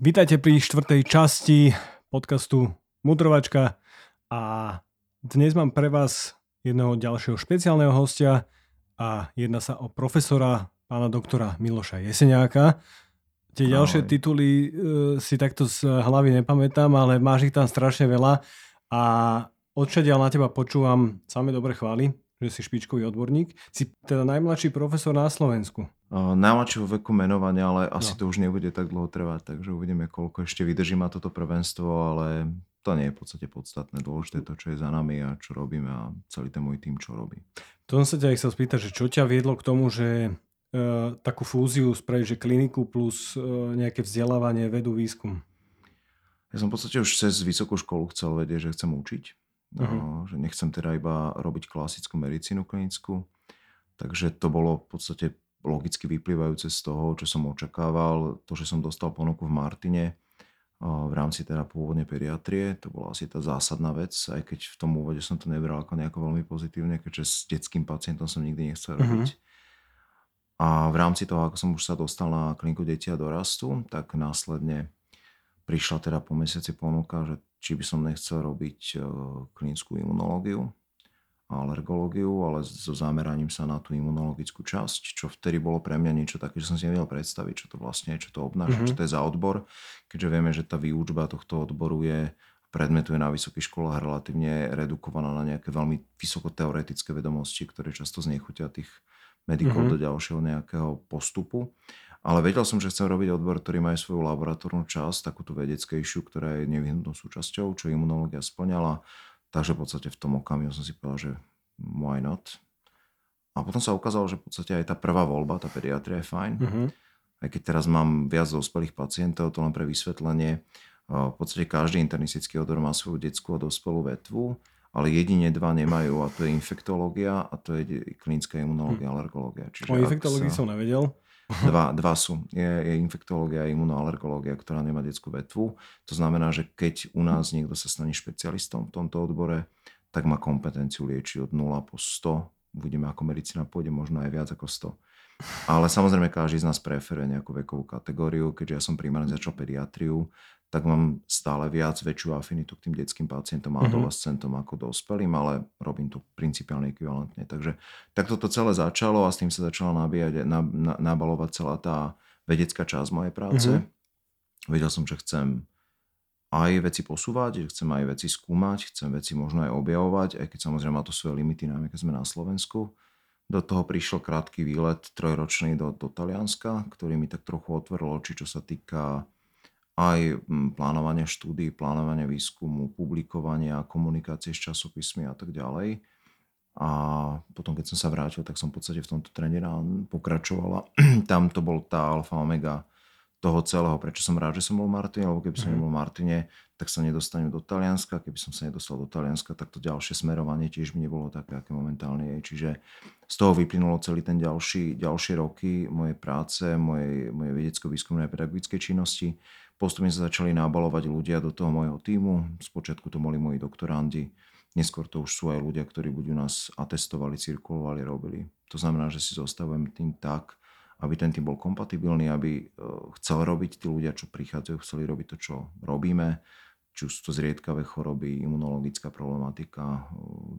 Vítajte pri štvrtej časti podcastu Mudrovačka a dnes mám pre vás jedného ďalšieho špeciálneho hostia a jedná sa o profesora pána doktora Miloša Jeseniáka. Tie Ahoj. ďalšie tituly e, si takto z hlavy nepamätám, ale máš ich tam strašne veľa a odšadiaľ na teba počúvam samé dobre chvály, že si špičkový odborník. Si teda najmladší profesor na Slovensku. Uh, najmladšieho veku menovania, ale asi no. to už nebude tak dlho trvať, takže uvidíme, koľko ešte vydrží ma toto prvenstvo, ale to nie je v podstate podstatné. Dôležité to, čo je za nami a čo robíme a celý ten môj tým, čo robí. To som sa ťa chcel spýtať, že čo ťa viedlo k tomu, že uh, takú fúziu spraviť, že kliniku plus uh, nejaké vzdelávanie, vedu, výskum? Ja som v podstate už cez vysokú školu chcel vedieť, že chcem učiť Uh-huh. Že nechcem teda iba robiť klasickú medicínu klinickú. Takže to bolo v podstate logicky vyplývajúce z toho, čo som očakával. To, že som dostal ponuku v Martine v rámci teda pôvodne pediatrie, to bola asi tá zásadná vec, aj keď v tom úvode som to nebral ako nejako veľmi pozitívne, keďže s detským pacientom som nikdy nechcel mhm. robiť. Uh-huh. A v rámci toho, ako som už sa dostal na kliniku deti a dorastu, tak následne prišla teda po mesiaci ponuka, že či by som nechcel robiť e, klinickú imunológiu a alergológiu, ale so zameraním sa na tú imunologickú časť, čo vtedy bolo pre mňa niečo také, že som si nevedel predstaviť, čo to vlastne je, čo to obnáša, mm-hmm. čo to je za odbor, keďže vieme, že tá výučba tohto odboru je predmetu je na vysokých školách relatívne redukovaná na nejaké veľmi vysokoteoretické vedomosti, ktoré často znechutia tých medikov mm-hmm. do ďalšieho nejakého postupu. Ale vedel som, že chcem robiť odbor, ktorý má aj svoju laboratórnu časť, takú tú vedeckejšiu, ktorá je nevyhnutnou súčasťou, čo imunológia splňala. Takže v podstate v tom okamihu som si povedal, že why not. A potom sa ukázalo, že v podstate aj tá prvá voľba, tá pediatria je fajn. Mm-hmm. Aj keď teraz mám viac dospelých pacientov, to len pre vysvetlenie. V podstate každý internistický odbor má svoju detskú a dospelú vetvu, ale jedine dva nemajú a to je infektológia a to je klinická imunológia, hm. alergológia. Čiže o infektológii sa... som nevedel. Dva, dva sú. Je, je infektológia a imunoalergológia, ktorá nemá detskú vetvu. To znamená, že keď u nás niekto sa stane špecialistom v tomto odbore, tak má kompetenciu liečiť od 0 po 100. Uvidíme, ako medicína pôjde, možno aj viac ako 100. Ale samozrejme každý z nás preferuje nejakú vekovú kategóriu. Keďže ja som primárne začal pediatriu, tak mám stále viac väčšiu afinitu k tým detským pacientom a mhm. adolescentom mm-hmm. ako dospelým, ale robím to principiálne ekvivalentne. Takže takto to celé začalo a s tým sa začala nabíjať, na, na, nabalovať celá tá vedecká časť mojej práce. Mm-hmm. Vedel som, že chcem aj veci posúvať, že chcem aj veci skúmať, chcem veci možno aj objavovať, aj keď samozrejme má to svoje limity, najmä keď sme na Slovensku. Do toho prišiel krátky výlet trojročný do, do Talianska, ktorý mi tak trochu otvoril oči, čo sa týka aj mm, plánovania štúdí, plánovania výskumu, publikovania, komunikácie s časopismi a tak ďalej. A potom, keď som sa vrátil, tak som v podstate v tomto trende pokračovala. Tam to bol tá alfa omega toho celého, prečo som rád, že som bol v Martine, lebo keby som mm. nebol Martine, tak sa nedostanem do Talianska, keby som sa nedostal do Talianska, tak to ďalšie smerovanie tiež mi nebolo také, aké momentálne je. Čiže z toho vyplynulo celý ten ďalší, ďalšie roky mojej práce, mojej, mojej vedecko-výskumnej a pedagogickej činnosti. Postupne sa začali nábalovať ľudia do toho môjho týmu. Spočiatku to boli moji doktorandi, neskôr to už sú aj ľudia, ktorí buď u nás atestovali, cirkulovali, robili. To znamená, že si zostavujem tým tak, aby ten tým bol kompatibilný, aby e, chcel robiť tí ľudia, čo prichádzajú, chceli robiť to, čo robíme, či už sú to zriedkavé choroby, imunologická problematika, e,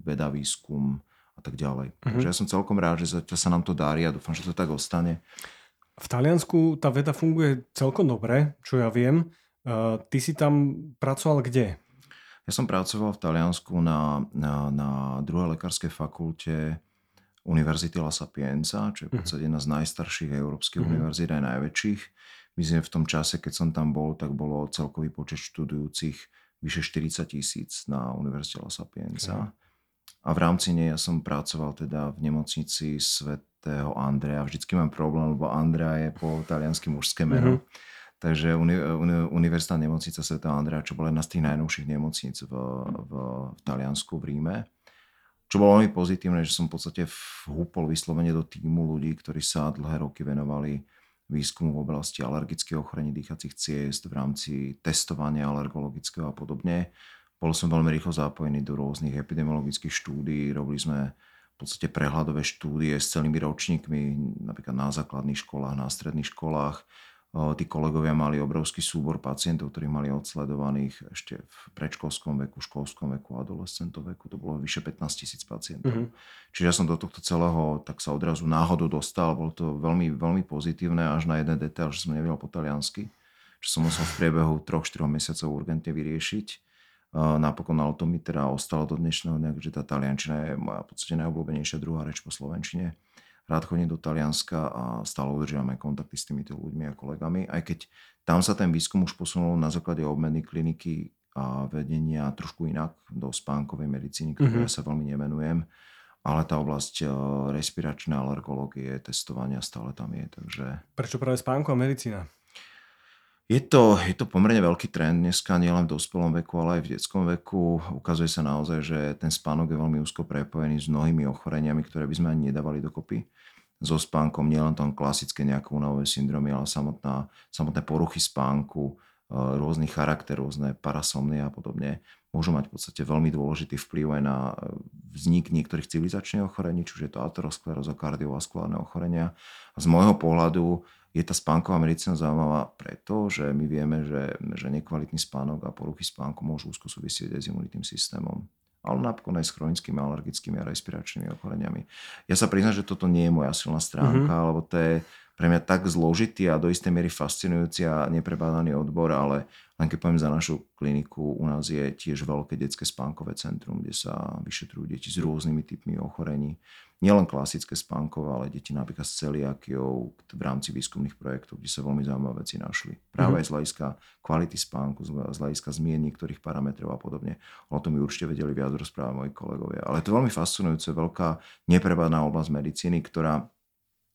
veda, výskum a tak ďalej. Mm-hmm. Takže ja som celkom rád, že sa nám to darí a dúfam, že to tak ostane. V Taliansku tá veda funguje celkom dobre, čo ja viem. Uh, ty si tam pracoval kde? Ja som pracoval v Taliansku na, na, na druhej lekárskej fakulte Univerzity La Sapienza, čo je v mhm. podstate jedna z najstarších európskych mm-hmm. univerzít aj najväčších. Myslím, v tom čase, keď som tam bol, tak bolo celkový počet študujúcich vyše 40 tisíc na Univerzite La Sapienza. Okay. A v rámci nej ja som pracoval teda v nemocnici Svet svätého Andreja. Vždycky mám problém, lebo Andrea je po taliansky mužské meno. Mm-hmm. Takže uni, uni, Univerzitná nemocnica Sv. Andrea, čo bola jedna z tých najnovších nemocníc v, v, v Taliansku, v Ríme. Čo bolo veľmi pozitívne, že som v podstate vhúpol vyslovene do týmu ľudí, ktorí sa dlhé roky venovali výskumu v oblasti alergického ochorení dýchacích ciest v rámci testovania alergologického a podobne. Bol som veľmi rýchlo zapojený do rôznych epidemiologických štúdí, robili sme podstate prehľadové štúdie s celými ročníkmi, napríklad na základných školách, na stredných školách. tí kolegovia mali obrovský súbor pacientov, ktorí mali odsledovaných ešte v predškolskom veku, školskom veku, adolescentov veku. To bolo vyše 15 tisíc pacientov. Mm-hmm. Čiže ja som do tohto celého tak sa odrazu náhodou dostal. Bolo to veľmi, veľmi pozitívne až na jeden detail, že som nevedel po taliansky. Čo som musel v priebehu 3-4 mesiacov urgentne vyriešiť. Napokon ale to mi teda ostalo do dnešného dňa, že tá taliančina je moja podstate najobľúbenejšia druhá reč po slovenčine rád chodím do Talianska a stále udržiavame kontakty s týmito ľuďmi a kolegami, aj keď tam sa ten výskum už posunul na základe obmeny kliniky a vedenia trošku inak do spánkovej medicíny, ktoré mm-hmm. ja sa veľmi nemenujem, ale tá oblasť e, respiračnej alergológie, testovania stále tam je. Takže... Prečo práve spánková medicína? Je to, je to pomerne veľký trend dneska, nielen v dospelom veku, ale aj v detskom veku. Ukazuje sa naozaj, že ten spánok je veľmi úzko prepojený s mnohými ochoreniami, ktoré by sme ani nedávali dokopy. So spánkom nielen tam klasické nejaké únavové syndromy, ale samotná, samotné poruchy spánku, e, rôzny charakter, rôzne parasomnie a podobne môžu mať v podstate veľmi dôležitý vplyv aj na e, vznik niektorých civilizačných ochorení, či už je to ateroskleróza, kardiovaskulárne ochorenia. A z môjho pohľadu je tá spánková medicína zaujímavá preto, že my vieme, že, že nekvalitný spánok a poruchy spánku môžu úzko súvisieť aj s imunitným systémom ale napokon aj s chronickými alergickými a respiračnými ochoreniami. Ja sa priznám, že toto nie je moja silná stránka, mm-hmm. lebo to je pre mňa tak zložitý a do istej miery fascinujúci a neprebádaný odbor, ale len keď poviem za našu kliniku, u nás je tiež veľké detské spánkové centrum, kde sa vyšetrujú deti s rôznymi typmi ochorení. Nielen klasické spánkové, ale deti napríklad s celiakiou v rámci výskumných projektov, kde sa veľmi zaujímavé veci našli. Práve mm-hmm. aj z hľadiska kvality spánku, z hľadiska zmien niektorých parametrov a podobne. O tom by určite vedeli viac rozprávať moji kolegovia. Ale to je veľmi fascinujúce, veľká neprebadná oblasť medicíny, ktorá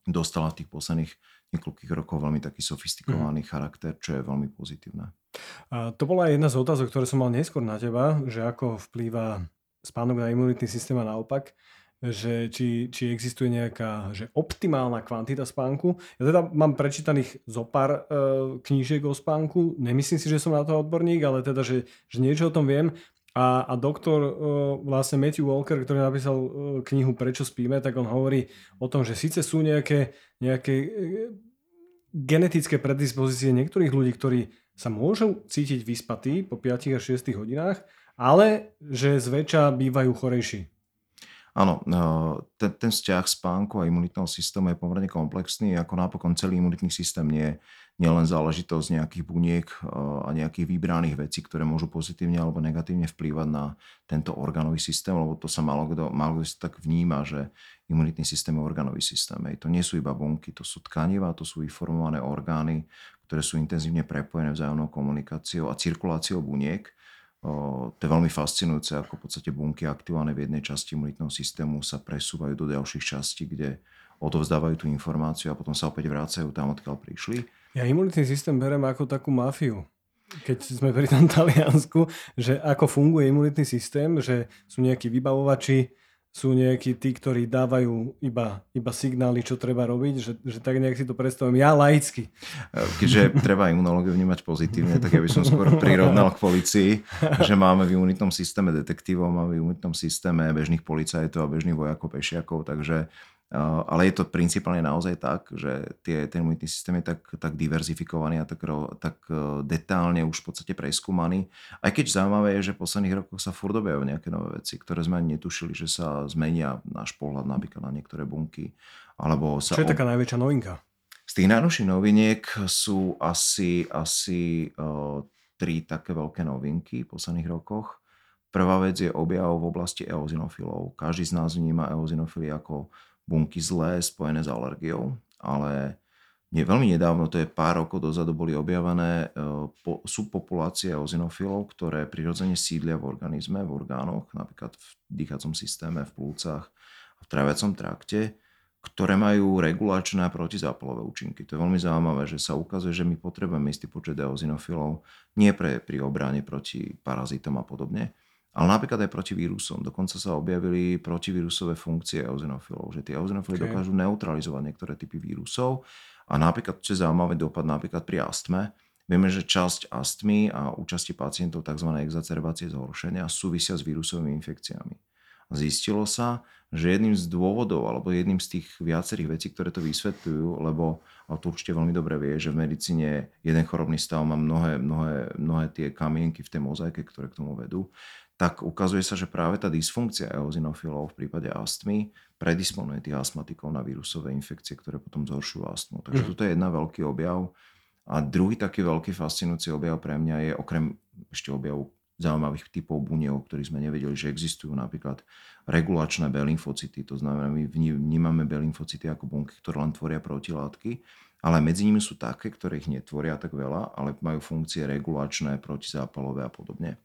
dostala v tých posledných niekoľkých rokov veľmi taký sofistikovaný mm. charakter, čo je veľmi pozitívne. A to bola jedna z otázok, ktoré som mal neskôr na teba, že ako vplýva spánok na imunitný systém a naopak že či, či existuje nejaká že optimálna kvantita spánku. Ja teda mám prečítaných zo pár e, knížiek o spánku, nemyslím si, že som na to odborník, ale teda, že, že niečo o tom viem. A, a doktor e, vlastne Matthew Walker, ktorý napísal e, knihu Prečo spíme, tak on hovorí o tom, že síce sú nejaké, nejaké e, genetické predispozície niektorých ľudí, ktorí sa môžu cítiť vyspatí po 5 až 6 hodinách, ale že zväčša bývajú chorejší. Áno, ten, ten vzťah spánku a imunitného systému je pomerne komplexný, ako napokon celý imunitný systém nie, nie len záležitosť nejakých buniek a nejakých vybraných vecí, ktoré môžu pozitívne alebo negatívne vplývať na tento orgánový systém, lebo to sa malo kto, malo kto si tak vníma, že imunitný systém je orgánový systém. Ej. To nie sú iba bunky, to sú tkaniva, to sú vyformované orgány, ktoré sú intenzívne prepojené vzájomnou komunikáciou a cirkuláciou buniek to je veľmi fascinujúce, ako v podstate bunky aktivované v jednej časti imunitného systému sa presúvajú do ďalších častí, kde odovzdávajú tú informáciu a potom sa opäť vrácajú tam, odkiaľ prišli. Ja imunitný systém berem ako takú mafiu. Keď sme pri tom Taliansku, že ako funguje imunitný systém, že sú nejakí vybavovači, sú nejakí tí, ktorí dávajú iba, iba signály, čo treba robiť, že, že tak nejak si to predstavím. Ja laicky. Keďže treba imunológiu vnímať pozitívne, tak ja by som skôr prirovnal k policii, že máme v imunitnom systéme detektívov, máme v imunitnom systéme bežných policajtov a bežných vojakov, pešiakov, takže ale je to principálne naozaj tak, že tie, ten imunitný systém je tak, tak diverzifikovaný a tak, tak e, detálne už v podstate preskúmaný. Aj keď zaujímavé je, že v posledných rokoch sa furt objavujú nejaké nové veci, ktoré sme ani netušili, že sa zmenia náš pohľad napríklad na niektoré bunky. Alebo sa Čo je ob... taká najväčšia novinka? Z tých najnovších noviniek sú asi, asi uh, tri také veľké novinky v posledných rokoch. Prvá vec je objav v oblasti eozinofilov. Každý z nás vníma eozinofily ako bunky zlé spojené s alergiou, ale nie, veľmi nedávno, to je pár rokov dozadu, boli objavené e, po, subpopulácie ozinofilov, ktoré prirodzene sídlia v organizme, v orgánoch, napríklad v dýchacom systéme, v plúcach v tráviacom trakte, ktoré majú regulačné a protizápalové účinky. To je veľmi zaujímavé, že sa ukazuje, že my potrebujeme istý počet eozinofilov nie pre, pri obrane proti parazitom a podobne, ale napríklad aj proti vírusom. Dokonca sa objavili protivírusové funkcie eozinofilov, že tie eozinofily okay. dokážu neutralizovať niektoré typy vírusov. A napríklad, čo je zaujímavý dopad napríklad pri astme, vieme, že časť astmy a účasti pacientov tzv. exacerbácie zhoršenia súvisia s vírusovými infekciami. Zistilo sa, že jedným z dôvodov, alebo jedným z tých viacerých vecí, ktoré to vysvetľujú, lebo a to určite veľmi dobre vie, že v medicíne jeden chorobný stav má mnohé, mnohé, mnohé tie kamienky v tej mozaike, ktoré k tomu vedú, tak ukazuje sa, že práve tá dysfunkcia eozinofilov v prípade astmy predisponuje tých astmatikov na vírusové infekcie, ktoré potom zhoršujú astmu. Takže mm. toto je jedna veľký objav. A druhý taký veľký fascinujúci objav pre mňa je, okrem ešte objavu zaujímavých typov buniek, ktorých sme nevedeli, že existujú napríklad regulačné B lymfocyty. To znamená, my vnímame B lymfocyty ako bunky, ktoré len tvoria protilátky, ale medzi nimi sú také, ktoré ich netvoria tak veľa, ale majú funkcie regulačné, protizápalové a podobne.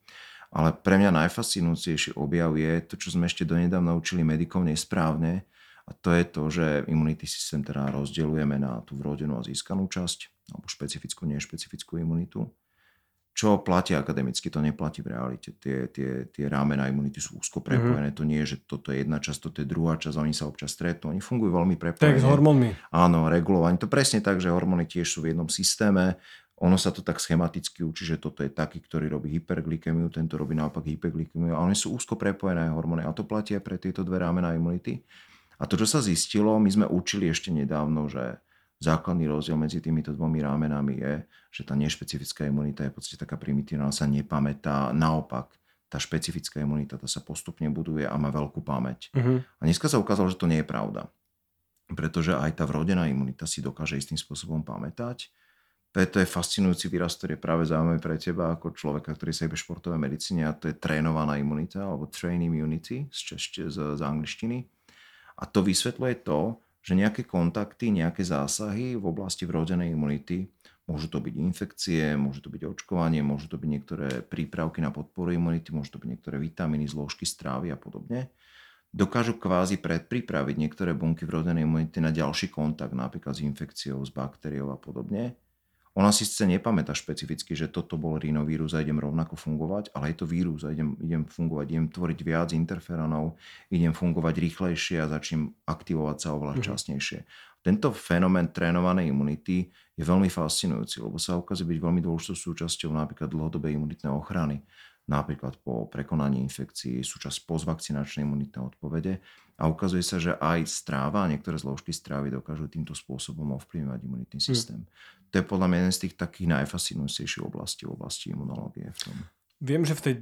Ale pre mňa najfascinujúcejší objav je to, čo sme ešte donedávna učili medikov nesprávne, a to je to, že imunitný systém teda rozdeľujeme na tú vrodenú a získanú časť, alebo špecifickú, nešpecifickú imunitu čo platí akademicky, to neplatí v realite. Tie, tie, tie rámena imunity sú úzko mhm. prepojené. Mm-hmm. To nie je, že toto je jedna časť, toto je druhá časť, oni sa občas stretnú. Oni fungujú veľmi prepojené. Tak s hormónmi. Áno, regulovanie. To presne tak, že hormóny tiež sú v jednom systéme. Ono sa to tak schematicky učí, že toto je taký, ktorý robí hyperglykemiu, tento robí naopak hyperglykemiu. A oni sú úzko prepojené hormóny. A to platí aj pre tieto dve rámena imunity. A to, čo sa zistilo, my sme učili ešte nedávno, že základný rozdiel medzi týmito dvomi rámenami je, že tá nešpecifická imunita je v podstate taká primitívna, sa nepamätá. Naopak, tá špecifická imunita tá sa postupne buduje a má veľkú pamäť. Uh-huh. A dneska sa ukázalo, že to nie je pravda. Pretože aj tá vrodená imunita si dokáže istým spôsobom pamätať. Preto je fascinujúci výraz, ktorý je práve zaujímavý pre teba ako človeka, ktorý sa ibe športovej medicíne a to je trénovaná imunita alebo train immunity z, češte, z, z angličtiny. A to vysvetľuje to, že nejaké kontakty, nejaké zásahy v oblasti vrodenej imunity, môžu to byť infekcie, môžu to byť očkovanie, môžu to byť niektoré prípravky na podporu imunity, môžu to byť niektoré vitamíny, zložky strávy a podobne, dokážu kvázi predpripraviť niektoré bunky vrodenej imunity na ďalší kontakt, napríklad s infekciou, s baktériou a podobne ona si chce nepamätá špecificky, že toto bol rinovírus a idem rovnako fungovať, ale je to vírus a idem, idem fungovať, idem tvoriť viac interferónov, idem fungovať rýchlejšie a začnem aktivovať sa oveľa mm-hmm. časnejšie. Tento fenomén trénovanej imunity je veľmi fascinujúci, lebo sa ukazuje byť veľmi dôležitou súčasťou napríklad dlhodobej imunitnej ochrany napríklad po prekonaní infekcií, súčasť postvakcinačnej imunitnej odpovede a ukazuje sa, že aj stráva niektoré zložky strávy dokážu týmto spôsobom ovplyvňovať imunitný hm. systém. Mm. To je podľa mňa jeden z tých takých najfascinujúcejších oblastí v oblasti imunológie. V tom. Viem, že v tej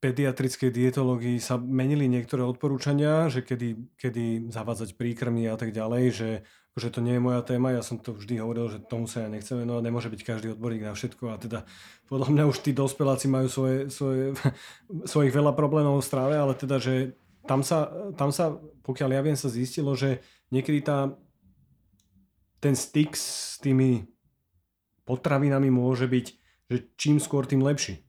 pediatrickej dietológii sa menili niektoré odporúčania, že kedy, kedy zavádzať príkrmy a tak ďalej, že že to nie je moja téma, ja som to vždy hovoril, že tomu sa ja nechcem venovať, nemôže byť každý odborník na všetko a teda podľa mňa už tí dospeláci majú svoje, svoje, svojich veľa problémov v strave, ale teda, že tam sa, tam sa, pokiaľ ja viem, sa zistilo, že niekedy tá, ten styk s tými potravinami môže byť, že čím skôr, tým lepší.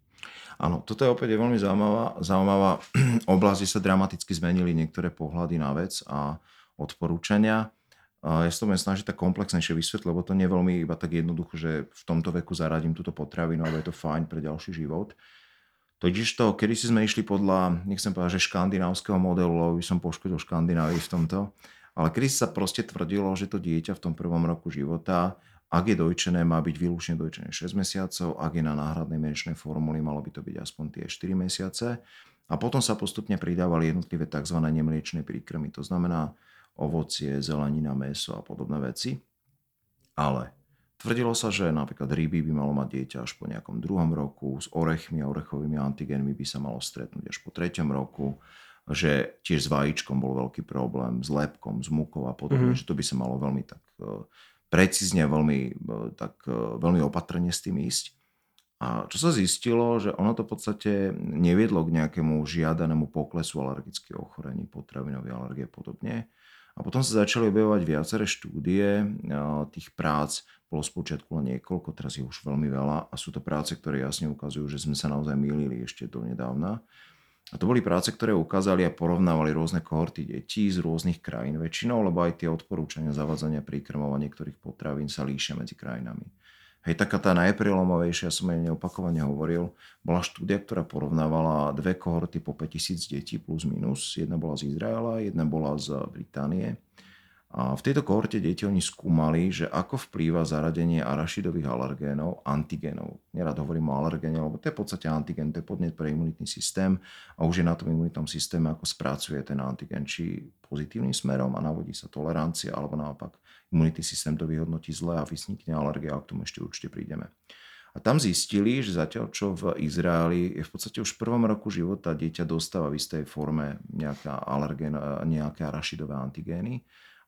Áno, toto je opäť veľmi zaujímavá, zaujímavá oblasť, kde sa dramaticky zmenili niektoré pohľady na vec a odporúčania. Ja sa to snažiť tak komplexnejšie vysvetliť, lebo to nie je veľmi iba tak jednoducho, že v tomto veku zaradím túto potravinu, ale je to fajn pre ďalší život. Totiž to, kedy si sme išli podľa, nechcem povedať, že škandinávskeho modelu, lebo by som poškodil Škandinávii v tomto, ale kedy sa proste tvrdilo, že to dieťa v tom prvom roku života, ak je dojčené, má byť výlučne dojčené 6 mesiacov, ak je na náhradnej mliečnej formuli, malo by to byť aspoň tie 4 mesiace. A potom sa postupne pridávali jednotlivé tzv. nemliečné príkrmy. To znamená, ovocie, zelenina, meso a podobné veci. Ale tvrdilo sa, že napríklad ryby by malo mať dieťa až po nejakom druhom roku, s orechmi a orechovými antigénmi by sa malo stretnúť až po treťom roku, že tiež s vajíčkom bol veľký problém, s lepkom, s múkou a podobne, mm-hmm. že to by sa malo veľmi tak e, precízne, veľmi, e, tak, e, veľmi opatrne s tým ísť. A čo sa zistilo, že ono to v podstate neviedlo k nejakému žiadanému poklesu alergických ochorení, potravinovej alergie a podobne, a potom sa začali objavovať viaceré štúdie, tých prác bolo spočiatku len niekoľko, teraz je už veľmi veľa a sú to práce, ktoré jasne ukazujú, že sme sa naozaj mýlili ešte do nedávna. A to boli práce, ktoré ukázali a porovnávali rôzne kohorty detí z rôznych krajín väčšinou, lebo aj tie odporúčania zavadzania príkrmov a niektorých potravín sa líšia medzi krajinami. Hej, taká tá najprelomovejšia, som aj neopakovane hovoril, bola štúdia, ktorá porovnávala dve kohorty po 5000 detí plus minus. Jedna bola z Izraela, jedna bola z Británie. A v tejto kohorte deti oni skúmali, že ako vplýva zaradenie arašidových alergénov, antigénov. Nerad hovorím o alergéne, lebo to je v podstate antigén, to je podnet pre imunitný systém a už je na tom imunitnom systéme, ako spracuje ten antigén, či pozitívnym smerom a navodí sa tolerancia, alebo naopak imunitný systém to vyhodnotí zle a vysnikne alergia, a k tomu ešte určite prídeme. A tam zistili, že zatiaľ čo v Izraeli je v podstate už v prvom roku života dieťa dostáva v istej forme nejaká alergén, nejaké arašidové antigény,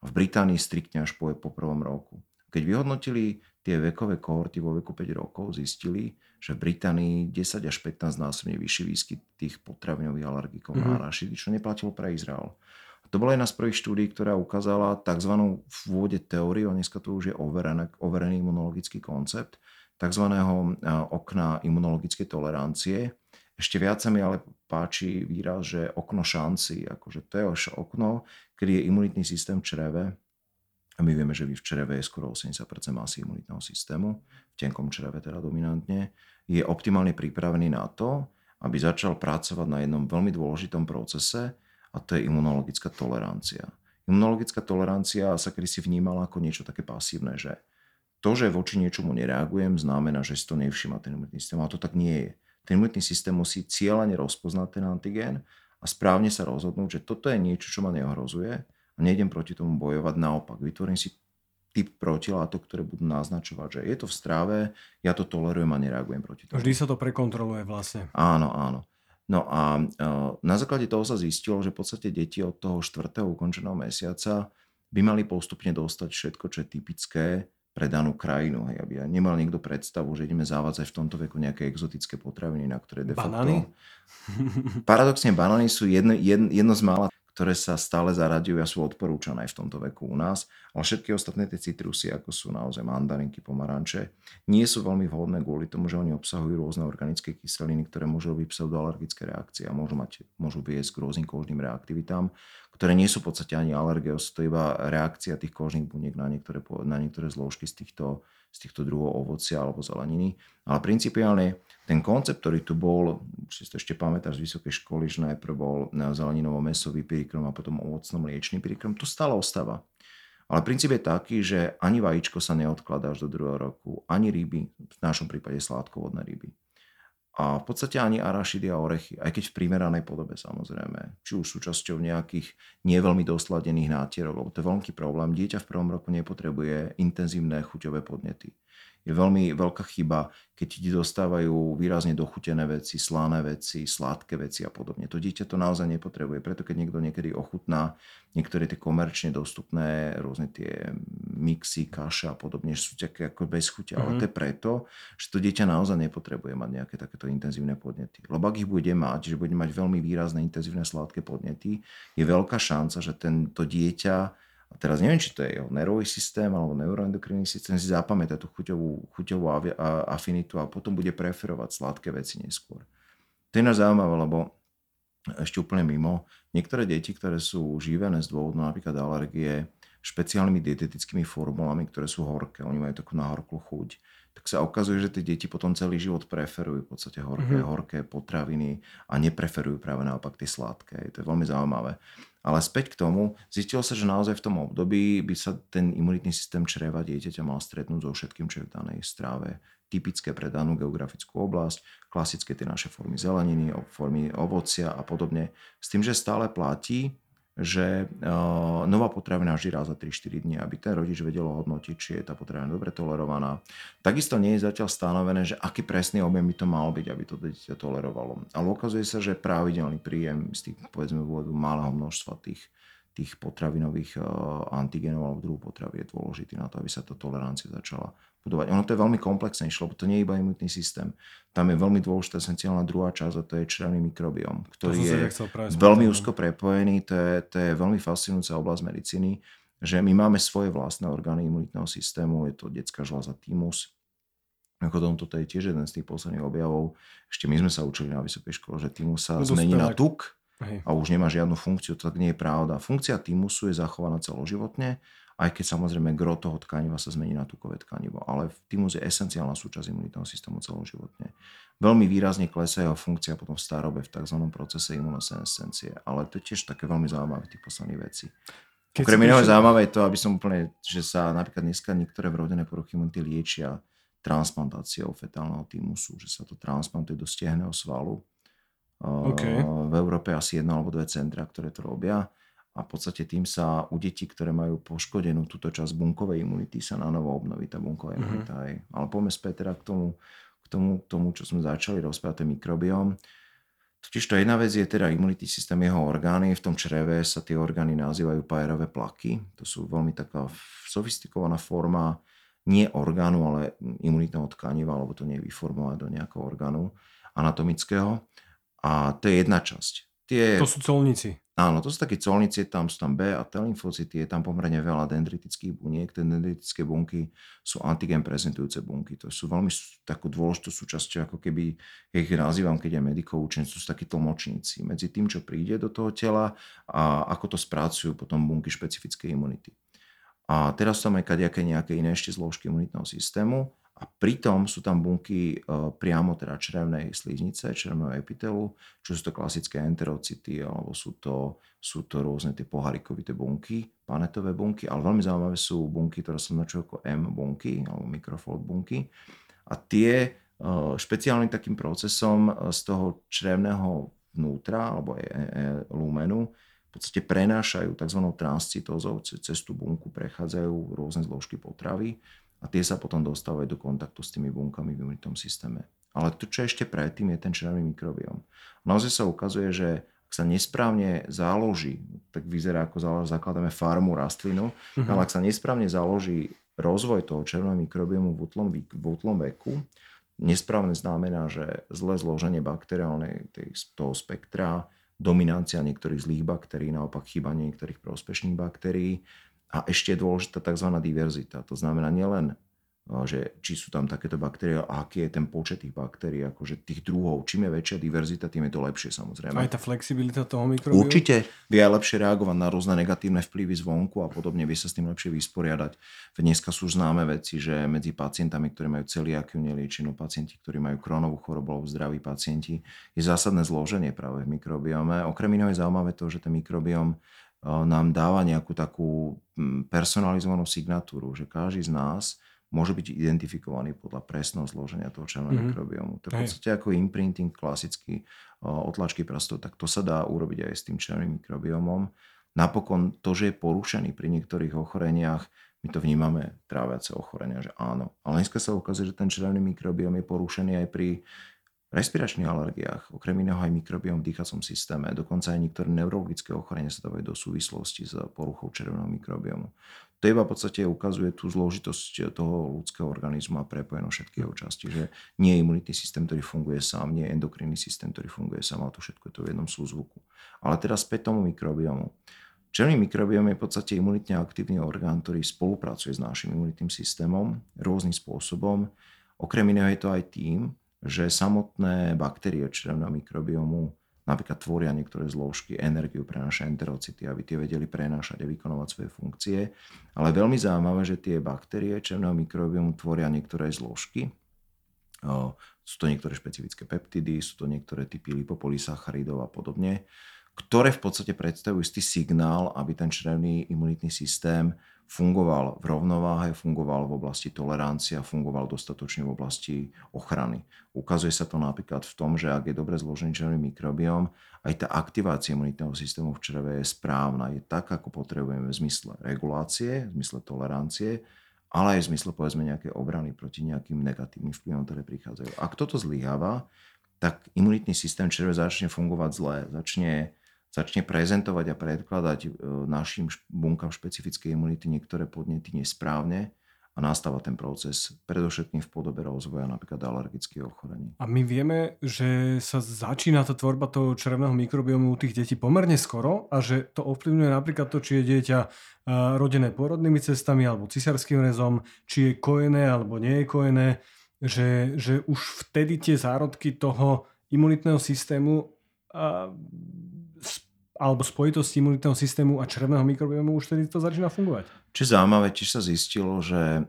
v Británii striktne až po, po prvom roku. Keď vyhodnotili tie vekové kohorty vo veku 5 rokov, zistili, že v Británii 10 až 15 násobne vyšší výskyt tých potravinových alergikov mm-hmm. na arašidy, čo neplatilo pre Izrael. A to bola jedna z prvých štúdí, ktorá ukázala tzv. v vôde teóriu, a dneska to už je overený, overený imunologický koncept, tzv. okna imunologickej tolerancie, ešte viac sa mi ale páči výraz, že okno šanci, akože to je už okno, kedy je imunitný systém v čreve, a my vieme, že v čreve je skoro 80% masy imunitného systému, v tenkom čreve teda dominantne, je optimálne pripravený na to, aby začal pracovať na jednom veľmi dôležitom procese a to je imunologická tolerancia. Imunologická tolerancia sa kedy si vnímala ako niečo také pasívne, že to, že voči niečomu nereagujem, znamená, že si to nevšimá ten imunitný systém, ale to tak nie je ten imunitný systém musí cieľane rozpoznať ten antigén a správne sa rozhodnúť, že toto je niečo, čo ma neohrozuje a nejdem proti tomu bojovať. Naopak, vytvorím si typ protilátok, ktoré budú naznačovať, že je to v stráve, ja to tolerujem a nereagujem proti tomu. Vždy sa to prekontroluje vlastne. Áno, áno. No a na základe toho sa zistilo, že v podstate deti od toho 4. ukončeného mesiaca by mali postupne dostať všetko, čo je typické pre danú krajinu. Hej, aby nemal niekto predstavu, že ideme zavádzať v tomto veku nejaké exotické potraviny, na ktoré de facto... Banány? Paradoxne banány sú jedno, jedno, jedno z mála ktoré sa stále zaraďujú a sú odporúčané v tomto veku u nás. Ale všetky ostatné tie citrusy, ako sú naozaj mandarinky, pomaranče, nie sú veľmi vhodné kvôli tomu, že oni obsahujú rôzne organické kyseliny, ktoré môžu byť pseudoalergické reakcie a môžu, mať, môžu viesť k rôznym kožným reaktivitám, ktoré nie sú v podstate ani alergie, sú to iba reakcia tých kožných buniek na niektoré, na niektoré zložky z týchto, z týchto druhov ovocia alebo zeleniny. Ale principiálne ten koncept, ktorý tu bol, si to ešte pamätáš z vysokej školy, že najprv bol zeleninovo-mesový pirikrom a potom ovocno-mliečný pirikrom, to stále ostáva. Ale princíp je taký, že ani vajíčko sa neodkladá až do druhého roku, ani ryby, v našom prípade sládkovodné ryby. A v podstate ani arašidy a orechy, aj keď v primeranej podobe samozrejme. Či už súčasťou nejakých neveľmi dosladených nátierov, lebo to je veľký problém. Dieťa v prvom roku nepotrebuje intenzívne chuťové podnety je veľmi veľká chyba, keď ti dostávajú výrazne dochutené veci, slané veci, sladké veci a podobne. To dieťa to naozaj nepotrebuje. Preto keď niekto niekedy ochutná niektoré tie komerčne dostupné rôzne tie mixy, kaše a podobne, sú také ako bez chute. Mm-hmm. Ale to je preto, že to dieťa naozaj nepotrebuje mať nejaké takéto intenzívne podnety. Lebo ak ich bude mať, že bude mať veľmi výrazné intenzívne sladké podnety, je veľká šanca, že tento dieťa a teraz neviem, či to je jeho nervový systém alebo neuroendokrinný systém, si zapamätá tú chuťovú, chuťovú afinitu a potom bude preferovať sladké veci neskôr. To je nás zaujímavé, lebo ešte úplne mimo, niektoré deti, ktoré sú živené z dôvodu napríklad alergie, špeciálnymi dietetickými formulami, ktoré sú horké, oni majú takú nahorklú chuť, tak sa ukazuje, že tie deti potom celý život preferujú v podstate horké, mm-hmm. horké potraviny a nepreferujú práve naopak tie sladké. To je veľmi zaujímavé. Ale späť k tomu, zistilo sa, že naozaj v tom období by sa ten imunitný systém čreva dieťaťa mal stretnúť so všetkým, čo je v danej stráve typické pre danú geografickú oblasť, klasické tie naše formy zeleniny, formy ovocia a podobne. S tým, že stále platí, že uh, nová potravina raz za 3-4 dní, aby ten rodič vedel hodnotiť, či je tá potravina dobre tolerovaná. Takisto nie je zatiaľ stanovené, že aký presný objem by to mal byť, aby to dieťa tolerovalo. Ale ukazuje sa, že pravidelný príjem z tých, povedzme, vôdu malého množstva tých, tých potravinových uh, antigenov alebo druhú potravy je dôležitý na to, aby sa tá tolerancia začala budovať. Ono to je veľmi komplexnejšie, lebo to nie je iba imunitný systém. Tam je veľmi dôležitá esenciálna druhá časť a to je črevný mikrobióm, ktorý je veľmi úzko prepojený. To je, to je veľmi fascinujúca oblasť medicíny, že my máme svoje vlastné orgány imunitného systému, je to detská žľaza thymus, Mimochodom, toto je tiež jeden z tých posledných objavov. Ešte my sme sa učili na vysokej škole, že thymus sa zmení na tuk a už nemá žiadnu funkciu. To tak nie je pravda. Funkcia thymusu je zachovaná celoživotne aj keď samozrejme gro toho tkaniva sa zmení na tukové tkanivo. Ale thymus je esenciálna súčasť imunitného systému celoživotne. Veľmi výrazne klesá jeho funkcia potom v starobe v tzv. procese imunosenescencie. Ale to je tiež také veľmi zaujímavé tých posledných vecí. Keď Okrem iného zaujímavé je to, aby som úplne, že sa napríklad dneska niektoré vrodené poruchy imunity liečia transplantáciou fetálneho týmusu, že sa to transplantuje do stiehného svalu. Okay. V Európe asi jedno alebo dve centra, ktoré to robia a v podstate tým sa u detí, ktoré majú poškodenú túto časť bunkovej imunity, sa na novo obnoví tá bunková mm-hmm. imunita. Aj. Ale poďme späť teda k tomu, k tomu, tomu čo sme začali rozprávať, ten mikrobióm. Totiž to jedna vec je teda imunitný systém jeho orgány. V tom čreve sa tie orgány nazývajú pajerové plaky. To sú veľmi taká sofistikovaná forma nie orgánu, ale imunitného tkaniva, alebo to nie je vyformované do nejakého orgánu anatomického. A to je jedna časť. Tie... To sú colníci. Áno, to sú také colnice, tam sú tam B a T lymfocyty, je tam pomerne veľa dendritických buniek. Tie dendritické bunky sú antigen prezentujúce bunky. To sú veľmi takú dôležitú súčasťou, ako keby, ja ich nazývam, keď je medikov učený, sú takí tlmočníci medzi tým, čo príde do toho tela a ako to spracujú potom bunky špecifickej imunity. A teraz tam aj nejaké iné ešte zložky imunitného systému a pritom sú tam bunky e, priamo teda črevnej sliznice, črevného epitelu, čo sú to klasické enterocity, alebo sú to, sú to rôzne tie poharikovité bunky, panetové bunky, ale veľmi zaujímavé sú bunky, ktoré sa označujú ako M bunky, alebo microfold bunky. A tie e, špeciálnym takým procesom e, z toho črevného vnútra, alebo e, e, lumenu, v podstate prenášajú tzv. transcytózou, cez tú bunku prechádzajú rôzne zložky potravy a tie sa potom dostávajú do kontaktu s tými bunkami v imunitnom systéme. Ale to, čo ešte predtým, je ten črevný mikrobióm. Naozaj sa ukazuje, že ak sa nesprávne založí, tak vyzerá ako zakladáme farmu rastlinu, mm-hmm. ale ak sa nesprávne založí rozvoj toho červeného mikrobiomu v útlom, v útlom veku, nesprávne znamená, že zlé zloženie bakteriálnej toho spektra, dominancia niektorých zlých baktérií, naopak chyba niektorých prospešných baktérií, a ešte je dôležitá tzv. diverzita. To znamená nielen, eh, že či sú tam takéto baktérie a aký je ten počet tých baktérií, akože tých druhov. Čím je väčšia diverzita, tým je to lepšie samozrejme. Aj tá flexibilita toho mikrobiomu? Určite vie aj lepšie reagovať na rôzne negatívne vplyvy zvonku a podobne, vie sa s tým lepšie vysporiadať. Dneska sú známe veci, že medzi pacientami, ktorí majú celiakiu neliečenú, pacienti, ktorí majú kronovú chorobu alebo zdraví pacienti, je zásadné zloženie práve v mikrobiome. Okrem iného je zaujímavé to, že ten mikrobióm nám dáva nejakú takú mm, personalizovanú signatúru, že každý z nás môže byť identifikovaný podľa presného zloženia toho červeného mm-hmm. mikrobiomu. To je v podstate ako imprinting klasický otlačky prstov, tak to sa dá urobiť aj s tým červeným mikrobiomom. Napokon to, že je porušený pri niektorých ochoreniach, my to vnímame tráviace ochorenia, že áno. Ale dneska sa ukazuje, že ten červený mikrobiom je porušený aj pri respiračných alergiách, okrem iného aj mikrobiom v dýchacom systéme, dokonca aj niektoré neurologické ochorenia sa dávajú do súvislosti s poruchou červeného mikrobiomu. To iba v podstate ukazuje tú zložitosť toho ľudského organizmu a prepojenosť všetkých častí, že nie je imunitný systém, ktorý funguje sám, nie je endokrinný systém, ktorý funguje sám, ale to všetko je to v jednom súzvuku. Ale teraz späť tomu mikrobiomu. Červený mikrobiom je v podstate imunitne aktívny orgán, ktorý spolupracuje s našim imunitným systémom rôznym spôsobom. Okrem iného je to aj tým, že samotné baktérie črevného mikrobiomu napríklad tvoria niektoré zložky, energiu prenášajú enterocity, aby tie vedeli prenášať a vykonovať svoje funkcie. Ale veľmi zaujímavé, že tie baktérie červeného mikrobiomu tvoria niektoré zložky. Sú to niektoré špecifické peptidy, sú to niektoré typy lipopolysacharidov a podobne, ktoré v podstate predstavujú istý signál, aby ten črevný imunitný systém fungoval v rovnováhe, fungoval v oblasti tolerancia, fungoval dostatočne v oblasti ochrany. Ukazuje sa to napríklad v tom, že ak je dobre zložený črevný mikrobióm, aj tá aktivácia imunitného systému v čreve je správna, je tak, ako potrebujeme v zmysle regulácie, v zmysle tolerancie, ale aj v zmysle povedzme nejaké obrany proti nejakým negatívnym vplyvom, ktoré prichádzajú. Ak toto zlyháva, tak imunitný systém čreve začne fungovať zle, začne začne prezentovať a predkladať e, našim bunkám špecifickej imunity niektoré podnety nesprávne a nastáva ten proces predovšetkým v podobe rozvoja napríklad alergických ochorení. A my vieme, že sa začína tá tvorba toho črevného mikrobiomu u tých detí pomerne skoro a že to ovplyvňuje napríklad to, či je dieťa e, rodené porodnými cestami alebo cisárským rezom, či je kojené alebo nie je kojené, že, že už vtedy tie zárodky toho imunitného systému alebo spojitosť imunitného systému a črevného mikrobiomu už tedy to začína fungovať. Čo zaujímavé, tiež sa zistilo, že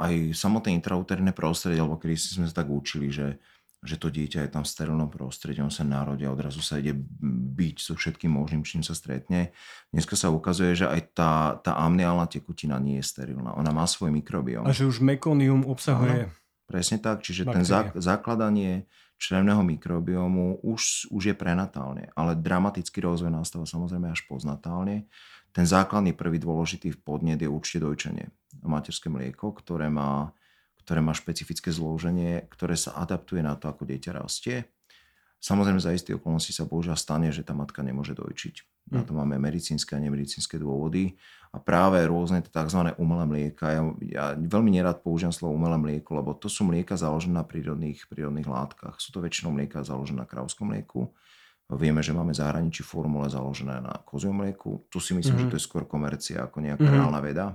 aj samotné intrauterné prostredie, alebo kedy sme sa tak učili, že, že to dieťa je tam v sterilnom prostredí, on sa narodí a odrazu sa ide byť so všetkým možným, čím sa stretne. Dneska sa ukazuje, že aj tá, tá amniálna tekutina nie je sterilná. Ona má svoj mikrobióm. A že už mekonium obsahuje... Áno, presne tak, čiže bakterie. ten zá, základanie črevného mikrobiomu už, už je prenatálne, ale dramatický rozvoj nastáva samozrejme až poznatálne. Ten základný prvý dôležitý podnet je určite dojčenie. Materské mlieko, ktoré má ktoré má špecifické zloženie, ktoré sa adaptuje na to, ako dieťa rastie. Samozrejme, za isté okolnosti sa bohužiaľ stane, že tá matka nemôže dojčiť. Na to máme medicínske a nemedicínske dôvody. A práve rôzne tzv. umelé mlieka, ja, ja veľmi nerad použijem slovo umelé mlieko, lebo to sú mlieka založené na prírodných, prírodných látkach. Sú to väčšinou mlieka založené na krávskom mlieku. Vieme, že máme zahraničí formule založené na koziom mlieku. Tu si myslím, mm-hmm. že to je skôr komercia ako nejaká mm-hmm. reálna veda.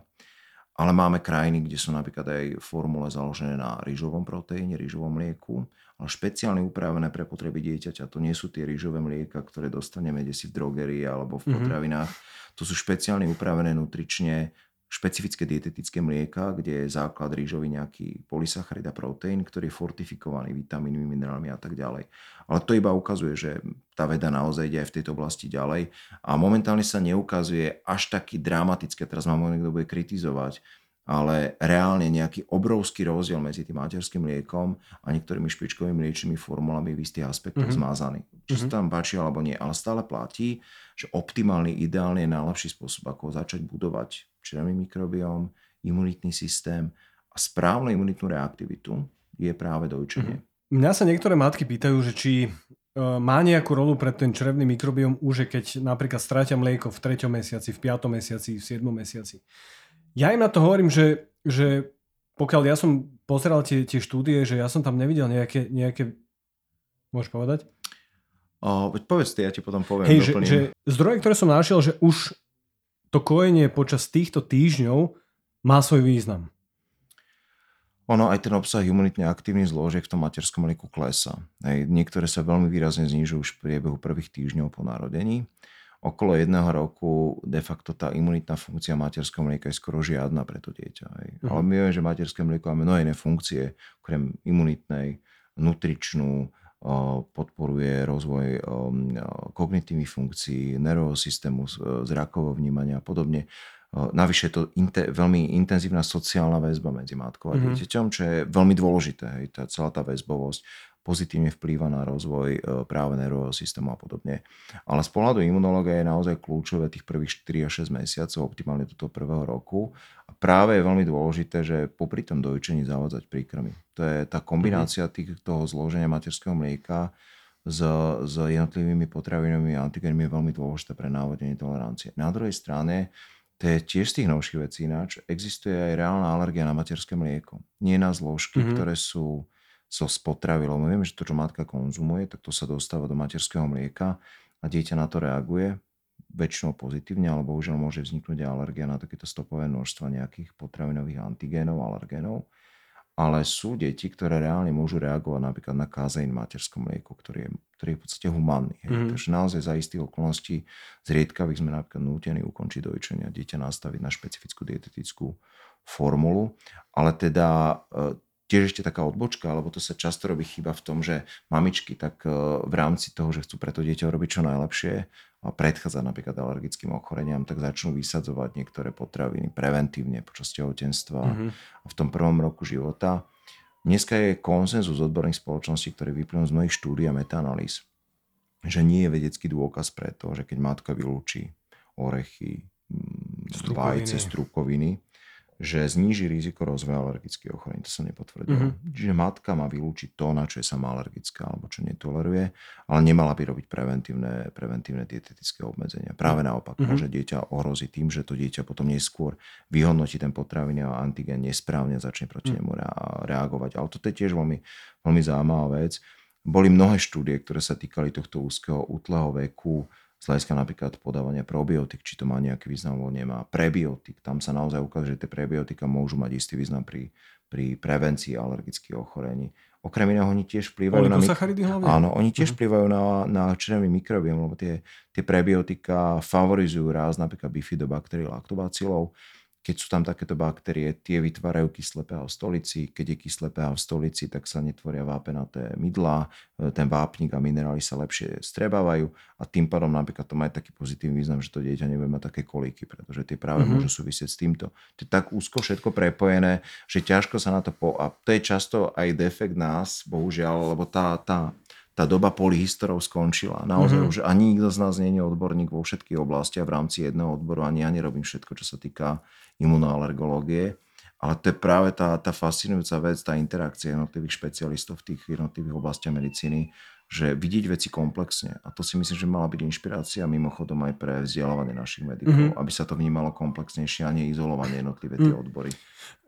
Ale máme krajiny, kde sú napríklad aj formule založené na rýžovom proteíne, rýžovom mlieku, ale špeciálne upravené pre potreby dieťaťa. To nie sú tie rýžové mlieka, ktoré dostaneme desi v drogerii alebo v mhm. potravinách. Mm-hmm. To sú špeciálne upravené nutrične špecifické dietetické mlieka, kde je základ rýžový nejaký polysacharid a proteín, ktorý je fortifikovaný vitamínmi, minerálmi a tak ďalej. Ale to iba ukazuje, že tá veda naozaj ide aj v tejto oblasti ďalej a momentálne sa neukazuje až taký dramatické, teraz ma niekto bude kritizovať, ale reálne nejaký obrovský rozdiel medzi tým materským mliekom a niektorými špičkovými mliečnými formulami v istých aspektoch mm-hmm. zmázaný. Či mm-hmm. sa tam páči alebo nie, ale stále platí, že optimálny, ideálny je najlepší spôsob, ako začať budovať črevný mikrobióm, imunitný systém a správnu imunitnú reaktivitu je práve dojčenie. Mm-hmm. Mňa sa niektoré matky pýtajú, že či e, má nejakú rolu pre ten črevný mikrobióm už, keď napríklad stratia mlieko v 3. mesiaci, v 5. mesiaci, v 7. mesiaci. Ja im na to hovorím, že, že pokiaľ ja som pozeral tie, tie štúdie, že ja som tam nevidel nejaké, nejaké môžeš povedať? O, povedz ty, ja ti potom poviem. Hej, že, že zdroje, ktoré som našiel, že už to kojenie počas týchto týždňov má svoj význam. Ono aj ten obsah imunitne aktívnych zložiek v tom materskom mlieku klesa. Hej, niektoré sa veľmi výrazne znižujú už v priebehu prvých týždňov po narodení okolo jedného roku de facto tá imunitná funkcia materského mlieka je skoro žiadna pre to dieťa. Hej. Uh-huh. Ale my vieme, že materské mlieko má mnohé iné funkcie, okrem imunitnej, nutričnú, podporuje rozvoj kognitívnych funkcií, nervového systému, zrakového vnímania a podobne. Navyše je to inte, veľmi intenzívna sociálna väzba medzi matkou a mm-hmm. dieťaťom, čo je veľmi dôležité. Hej, tá, celá tá väzbovosť pozitívne vplýva na rozvoj e, práve nervového systému a podobne. Ale z pohľadu imunológie je naozaj kľúčové tých prvých 4 až 6 mesiacov, optimálne toto prvého roku. Práve je veľmi dôležité, že popri tom dojčení zavádzať príkrmy. To je tá kombinácia mhm. tých, toho zloženia materského mlieka s, s jednotlivými potravinovými antigénmi je veľmi dôležité pre návodenie tolerancie. Na druhej strane, to je tiež z tých novších vecí ináč, existuje aj reálna alergia na materské mlieko. Nie na zložky, mm-hmm. ktoré sú so spotravy, lebo vieme, že to, čo matka konzumuje, tak to sa dostáva do materského mlieka a dieťa na to reaguje väčšinou pozitívne, alebo už môže vzniknúť alergia na takéto stopové množstva nejakých potravinových antigénov, alergénov. Ale sú deti, ktoré reálne môžu reagovať napríklad na kazeín v materskom mlieku, ktorý je, ktorý je v podstate humánny. Mm. Takže naozaj za istých okolností zriedkavých sme napríklad nútení ukončiť dojčenie a dieťa nastaviť na špecifickú dietetickú formulu. Ale teda e, tiež ešte taká odbočka, alebo to sa často robí chyba v tom, že mamičky tak e, v rámci toho, že chcú pre to dieťa robiť čo najlepšie a predchádzať napríklad alergickým ochoreniam, tak začnú vysadzovať niektoré potraviny preventívne počas tehotenstva mm-hmm. a v tom prvom roku života. Dneska je konsenzus odborných spoločností, ktorý vyplynul z mnohých štúdí a metaanalýz, že nie je vedecký dôkaz pre to, že keď matka vylúči orechy, strukoviny. vajce, strukoviny, že zníži riziko rozvoja alergických ochorení. To sa nepotvrdilo. Mm-hmm. Čiže matka má vylúčiť to, na čo je sama alergická alebo čo netoleruje, ale nemala by robiť preventívne, preventívne dietetické obmedzenia. Práve naopak, mm-hmm. môže dieťa ohroziť tým, že to dieťa potom neskôr vyhodnotí ten potraviny a antigen nesprávne začne proti mm-hmm. nemu reagovať. Ale toto je tiež veľmi, veľmi zaujímavá vec. Boli mnohé štúdie, ktoré sa týkali tohto úzkeho útleho veku, z hľadiska napríklad podávania probiotik, či to má nejaký význam alebo nemá. Prebiotik, tam sa naozaj ukazuje, že tie prebiotika môžu mať istý význam pri, pri prevencii alergických ochorení. Okrem iného oni tiež vplyvajú na... Hlavne? Áno, oni tiež uh-huh. vplyvajú na, na črevný mikrobióm, lebo tie, tie prebiotika favorizujú raz napríklad bifidobakterií, laktobacilov keď sú tam takéto baktérie, tie vytvárajú kyslé pH v stolici. Keď je kyslé pH v stolici, tak sa netvoria vápenaté mydlá, e, ten vápnik a minerály sa lepšie strebávajú a tým pádom napríklad to má taký pozitívny význam, že to dieťa nebude mať také kolíky, pretože tie práve mm-hmm. môžu súvisieť s týmto. To je tak úzko všetko prepojené, že ťažko sa na to po... A to je často aj defekt nás, bohužiaľ, lebo tá, tá, tá doba polyhistorov skončila. Naozaj mm-hmm. už ani nikto z nás nie je odborník vo všetkých oblastiach v rámci jedného odboru, ani ja nerobím všetko, čo sa týka imunoalergológie. Ale to je práve tá, tá fascinujúca vec, tá interakcia jednotlivých špecialistov v tých jednotlivých oblastiach medicíny, že vidieť veci komplexne. A to si myslím, že mala byť inšpirácia mimochodom aj pre vzdelávanie našich medikov, mm-hmm. aby sa to vnímalo komplexnejšie a neizolovanie jednotlivé tie mm. odbory.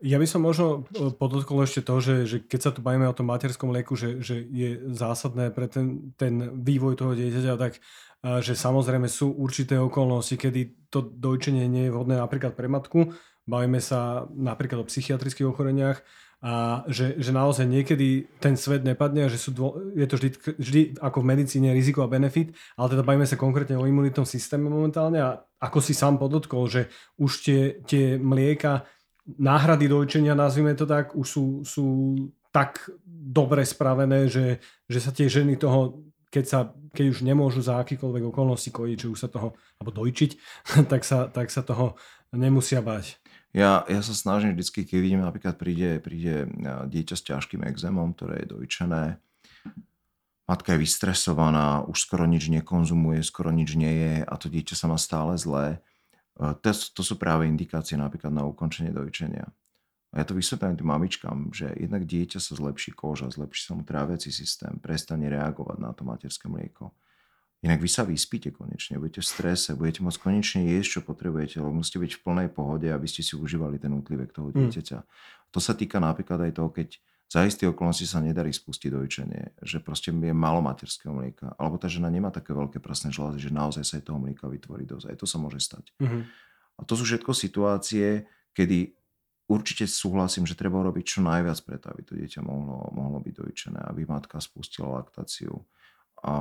Ja by som možno e, podotkol ešte to, že, že keď sa tu bavíme o tom materskom lieku, že, že je zásadné pre ten, ten vývoj toho dieťaťa, tak e, že samozrejme sú určité okolnosti, kedy to dojčenie nie je vhodné napríklad pre matku. Bavíme sa napríklad o psychiatrických ochoreniach, a že, že naozaj niekedy ten svet nepadne a že sú dvo, je to vždy, vždy ako v medicíne riziko a benefit, ale teda bavíme sa konkrétne o imunitnom systéme momentálne a ako si sám podotkol, že už tie, tie mlieka, náhrady dojčenia, nazvime to tak, už sú, sú tak dobre spravené, že, že sa tie ženy toho keď, sa, keď už nemôžu za akýkoľvek okolnosti kojiť, že už sa toho, alebo dojčiť, tak sa, tak sa toho nemusia bať. Ja, ja sa snažím vždy, keď vidím, napríklad príde, príde dieťa s ťažkým exémom, ktoré je dojčené, matka je vystresovaná, už skoro nič nekonzumuje, skoro nič nie je a to dieťa sa má stále zlé. To, to sú práve indikácie napríklad na ukončenie dojčenia. A ja to vysvetľujem tým mamičkám, že jednak dieťa sa zlepší koža, zlepší sa mu tráviaci systém, prestane reagovať na to materské mlieko. Inak vy sa vyspíte konečne, budete v strese, budete môcť konečne jesť, čo potrebujete, lebo musíte byť v plnej pohode, aby ste si užívali ten útlivek toho mm. dieťaťa. Mm. To sa týka napríklad aj toho, keď za isté okolnosti sa nedarí spustiť dojčenie, že proste je málo materského mlieka, alebo tá žena nemá také veľké prasné žlázy, že naozaj sa aj toho mlieka vytvorí dosť. Aj to sa môže stať. Mm-hmm. A to sú všetko situácie, kedy určite súhlasím, že treba robiť čo najviac preto, aby to dieťa mohlo, mohlo byť dojčené, aby matka spustila laktáciu a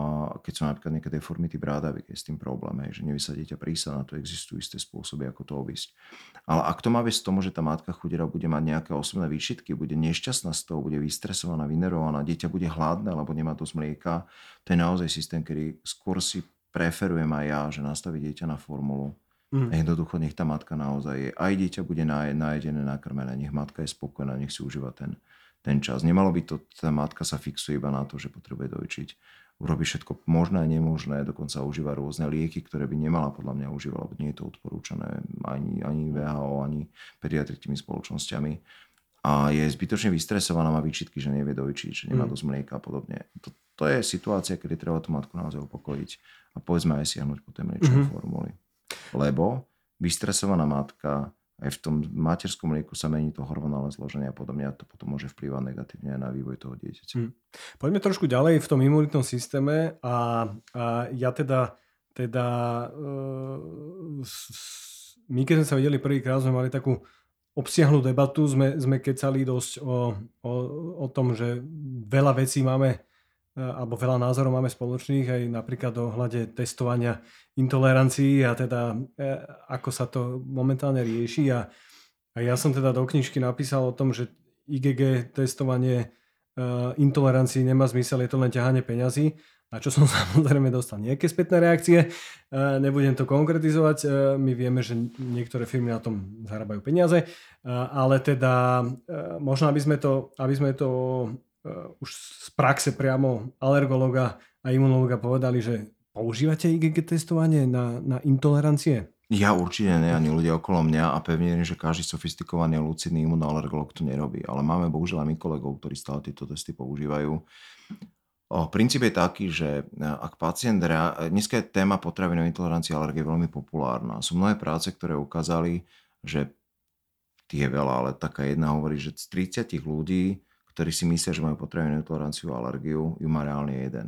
keď sú napríklad nejaké deformity brádavy, je s tým problém, hej, že nevie sa dieťa prísať na to, existujú isté spôsoby, ako to obísť. Ale ak to má viesť tomu, že tá matka chudera bude mať nejaké osobné výšitky, bude nešťastná z toho, bude vystresovaná, vynervovaná, dieťa bude hladné, alebo nemá dosť mlieka, to je naozaj systém, kedy skôr si preferujem aj ja, že nastaví dieťa na formulu. Mm. Jednoducho nech tá matka naozaj je. Aj dieťa bude najedené, nakrmené, nech matka je spokojná, nech si užíva ten, ten čas. Nemalo by to, tá matka sa fixuje iba na to, že potrebuje dojčiť urobí všetko možné a nemožné, dokonca užíva rôzne lieky, ktoré by nemala podľa mňa užívať, lebo nie je to odporúčané ani, ani VHO, ani pediatrickými spoločnosťami. A je zbytočne vystresovaná, má výčitky, že nevie dojčiť, že nemá mm. dosť mlieka a podobne. To, to je situácia, kedy treba tú matku naozaj upokojiť a povedzme aj siahnuť po tej mliečnej mm-hmm. formuli. Lebo vystresovaná matka aj v tom materskom mlieku sa mení to hormonálne zloženie a podobne a to potom môže vplyvať negatívne na vývoj toho dieťaťa. Hmm. Poďme trošku ďalej v tom imunitnom systéme a, a ja teda, teda uh, my keď sme sa videli prvýkrát, sme mali takú obsiahlu debatu, sme, sme kecali dosť o, o, o tom, že veľa vecí máme E, alebo veľa názorov máme spoločných aj napríklad o hľade testovania intolerancií a teda e, ako sa to momentálne rieši. A, a ja som teda do knižky napísal o tom, že IgG testovanie e, intolerancií nemá zmysel, je to len ťahanie peňazí, na čo som samozrejme dostal nejaké spätné reakcie. Nebudem to konkretizovať, my vieme, že niektoré firmy na tom zarábajú peniaze, ale teda možno aby sme to, aby sme to už z praxe priamo alergologa a imunológa povedali, že používate IgG testovanie na, na intolerancie? Ja určite nie, ani ľudia okolo mňa a pevne že každý sofistikovaný lucidný imunoalergolog to nerobí. Ale máme bohužiaľ aj my kolegov, ktorí stále tieto testy používajú. O, princíp je taký, že e, ak pacient... Rea... Dneska je téma potravinovej intolerancie a alergie veľmi populárna. Sú mnohé práce, ktoré ukázali, že tie veľa, ale taká jedna hovorí, že z 30 ľudí ktorí si myslia, že majú potravinovú toleranciu a alergiu, ju má reálne jeden.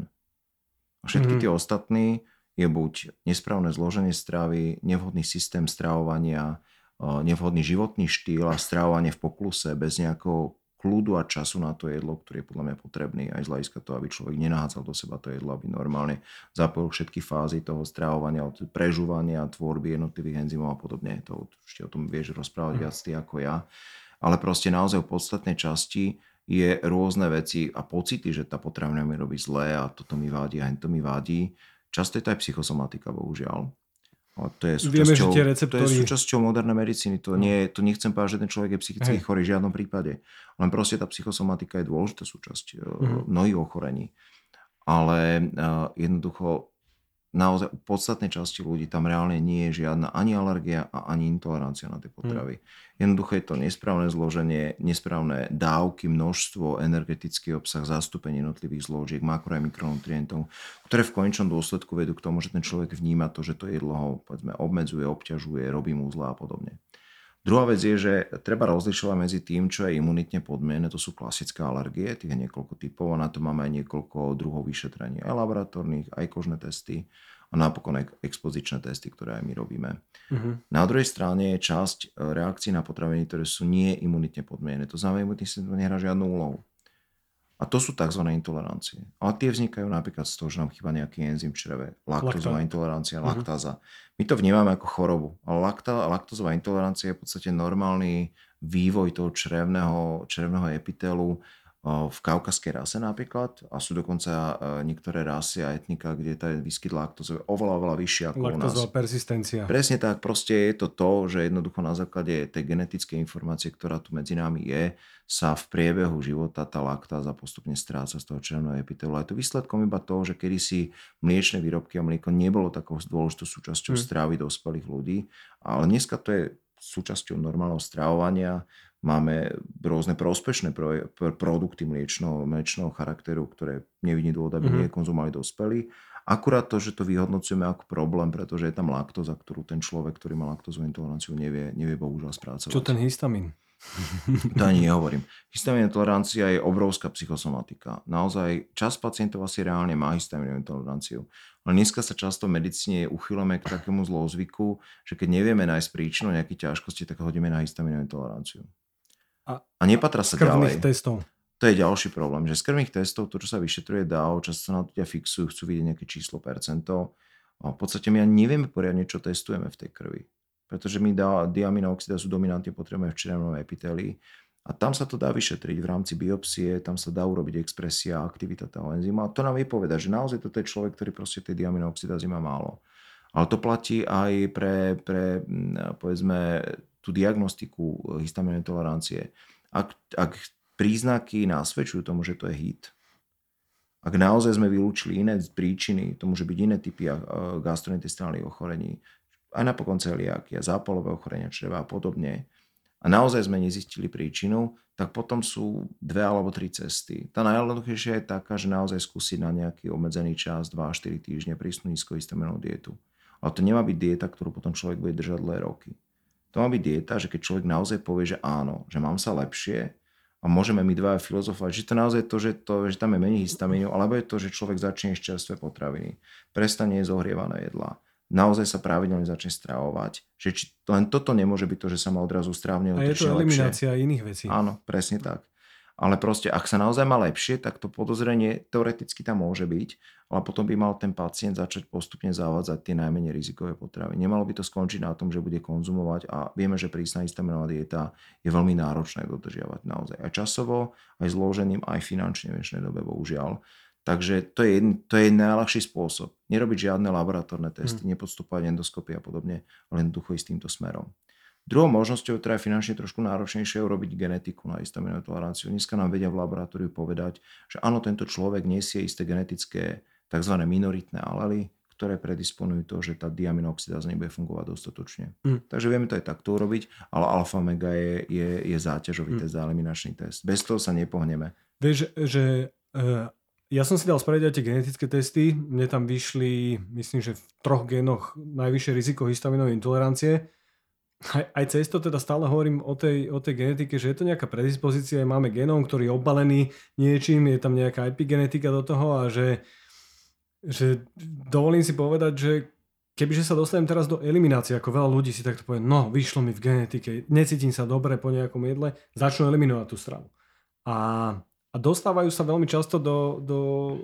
A všetky mm-hmm. tie ostatní je buď nesprávne zloženie stravy, nevhodný systém stravovania, nevhodný životný štýl a stravovanie v pokluse bez nejakého kľudu a času na to jedlo, ktorý je podľa mňa potrebný aj z hľadiska toho, aby človek nenahádzal do seba to jedlo, aby normálne zapojil všetky fázy toho stravovania, od prežúvania, tvorby jednotlivých enzymov a podobne. To ešte o tom vieš rozprávať viac ty ako ja. Ale proste naozaj v podstatnej časti je rôzne veci a pocity, že tá potravina mi robí zlé a toto mi vadí a to mi vadí. Často je to aj psychosomatika, bohužiaľ. A to je súčasťou, Vieme, že to je súčasťou modernej medicíny. To, no. nie, to nechcem povedať, že ten človek je psychicky Hej. chorý v žiadnom prípade. Len proste tá psychosomatika je dôležitá súčasť mm-hmm. mnohých ochorení. Ale uh, jednoducho naozaj u podstatnej časti ľudí tam reálne nie je žiadna ani alergia a ani intolerancia na tie hm. potravy. Hmm. Jednoducho je to nesprávne zloženie, nesprávne dávky, množstvo, energetický obsah, zastúpenie jednotlivých zložiek, makro a mikronutrientov, ktoré v konečnom dôsledku vedú k tomu, že ten človek vníma to, že to jedlo ho povedzme, obmedzuje, obťažuje, robí mu zlá a podobne. Druhá vec je, že treba rozlišovať medzi tým, čo je imunitne podmienené, to sú klasické alergie, tých je niekoľko typov a na to máme aj niekoľko druhov vyšetrení, aj laboratórnych, aj kožné testy a napokon aj expozičné testy, ktoré aj my robíme. Uh-huh. Na druhej strane je časť e, reakcií na potraviny, ktoré sú nie imunitne podmienené. To znamená, imunitný systém nehrá žiadnu úlohu. A to sú tzv. intolerancie. Ale tie vznikajú napríklad z toho, že nám chýba nejaký enzym v čreve. Laktózová intolerancia, uh-huh. laktáza. My to vnímame ako chorobu. Ale laktá, laktózová intolerancia je v podstate normálny vývoj toho črevného, črevného epitélu v kaukaskej rase napríklad a sú dokonca e, niektoré rasy a etnika, kde tá výskyt laktózy je oveľa, oveľa vyšší ako Laktozová u nás. persistencia. Presne tak, proste je to to, že jednoducho na základe tej genetickej informácie, ktorá tu medzi nami je, sa v priebehu života tá laktáza postupne stráca z toho červeného epitelu. A je to výsledkom iba toho, že kedysi mliečne výrobky a mlieko nebolo takou dôležitou súčasťou hmm. stravy dospelých ľudí, ale dneska to je súčasťou normálneho stravovania Máme rôzne prospešné pro, pro, produkty mliečného, mliečného charakteru, ktoré nevidí dôvod, aby mm-hmm. nekonzumovali dospelí. Akurát to, že to vyhodnocujeme ako problém, pretože je tam laktóza, ktorú ten človek, ktorý má laktózovú intoleranciu, nevie, nevie bohužiaľ spracovať. Čo ten histamín? To ani nehovorím. Histamín intolerancia je obrovská psychosomatika. Naozaj čas pacientov asi reálne má histamínovú intoleranciu. Ale dneska sa často v medicíne uchyleme k takému zlozvyku, že keď nevieme nájsť príčinu nejakých ťažkosti, tak hodíme na histamínovú intoleranciu. A, a nepatrá sa ďalej. testov. To je ďalší problém, že z krvných testov, to, čo sa vyšetruje DAO, často sa na to ťa fixujú, chcú vidieť nejaké číslo, percento. A v podstate my ani nevieme poriadne, čo testujeme v tej krvi. Pretože my diaminoxida sú dominantne potrebujeme v červenom epitélii. A tam sa to dá vyšetriť v rámci biopsie, tam sa dá urobiť expresia, aktivita toho enzymu. A to nám vie povedať, že naozaj toto je človek, ktorý proste tej diaminoxidázy má málo. Ale to platí aj pre, pre povedzme, tú diagnostiku eh, histamínovej tolerancie. Ak, ak príznaky nasvedčujú tomu, že to je HIT, ak naozaj sme vylúčili iné príčiny, to môže byť iné typy gastrointestinálnych ochorení, aj napokon celiakia, zápalové ochorenia čreva a podobne, a naozaj sme nezistili príčinu, tak potom sú dve alebo tri cesty. Tá najjednoduchejšia je taká, že naozaj skúsiť na nejaký obmedzený čas, 2-4 týždne prísnu nízkohistaminovú dietu. Ale to nemá byť dieta, ktorú potom človek bude držať dlhé roky. To má byť dieta, že keď človek naozaj povie, že áno, že mám sa lepšie a môžeme my dva filozofovať, že to naozaj to, že, to, že tam je menej histamínu, alebo je to, že človek začne jesť čerstvé potraviny, prestane jesť zohrievané jedlá, naozaj sa pravidelne začne stravovať. Že či, len toto nemôže byť to, že sa má odrazu strávne A je to eliminácia lepšie. iných vecí. Áno, presne tak. Ale proste, ak sa naozaj má lepšie, tak to podozrenie teoreticky tam môže byť, ale potom by mal ten pacient začať postupne zavádzať tie najmenej rizikové potravy. Nemalo by to skončiť na tom, že bude konzumovať a vieme, že prísna histaminová dieta je veľmi náročné dodržiavať naozaj aj časovo, aj zložením, aj finančne v dnešnej dobe, bohužiaľ. Takže to je, to je najľahší spôsob. Nerobiť žiadne laboratórne testy, hmm. nepodstupovať endoskopy a podobne, ale jednoducho ísť týmto smerom. Druhou možnosťou, ktorá je finančne trošku náročnejšia, je urobiť genetiku na histaminovú toleranciu. Dneska nám vedia v laboratóriu povedať, že áno, tento človek nesie isté genetické tzv. minoritné alely, ktoré predisponujú to, že tá diaminoxidáza nebude fungovať dostatočne. Mm. Takže vieme to aj takto urobiť, ale alfa mega je, je, je záťažový mm. test, eliminačný test. Bez toho sa nepohneme. Vieš, že uh, ja som si dal spraviť aj tie genetické testy. Mne tam vyšli, myslím, že v troch génoch najvyššie riziko histaminovej intolerancie aj, aj cez to teda stále hovorím o tej, o tej genetike, že je to nejaká predispozícia, máme genóm, ktorý je obalený niečím, je tam nejaká epigenetika do toho a že, že dovolím si povedať, že kebyže sa dostanem teraz do eliminácie, ako veľa ľudí si takto povie, no vyšlo mi v genetike, necítim sa dobre po nejakom jedle, začnú eliminovať tú stravu. A a dostávajú sa veľmi často do, do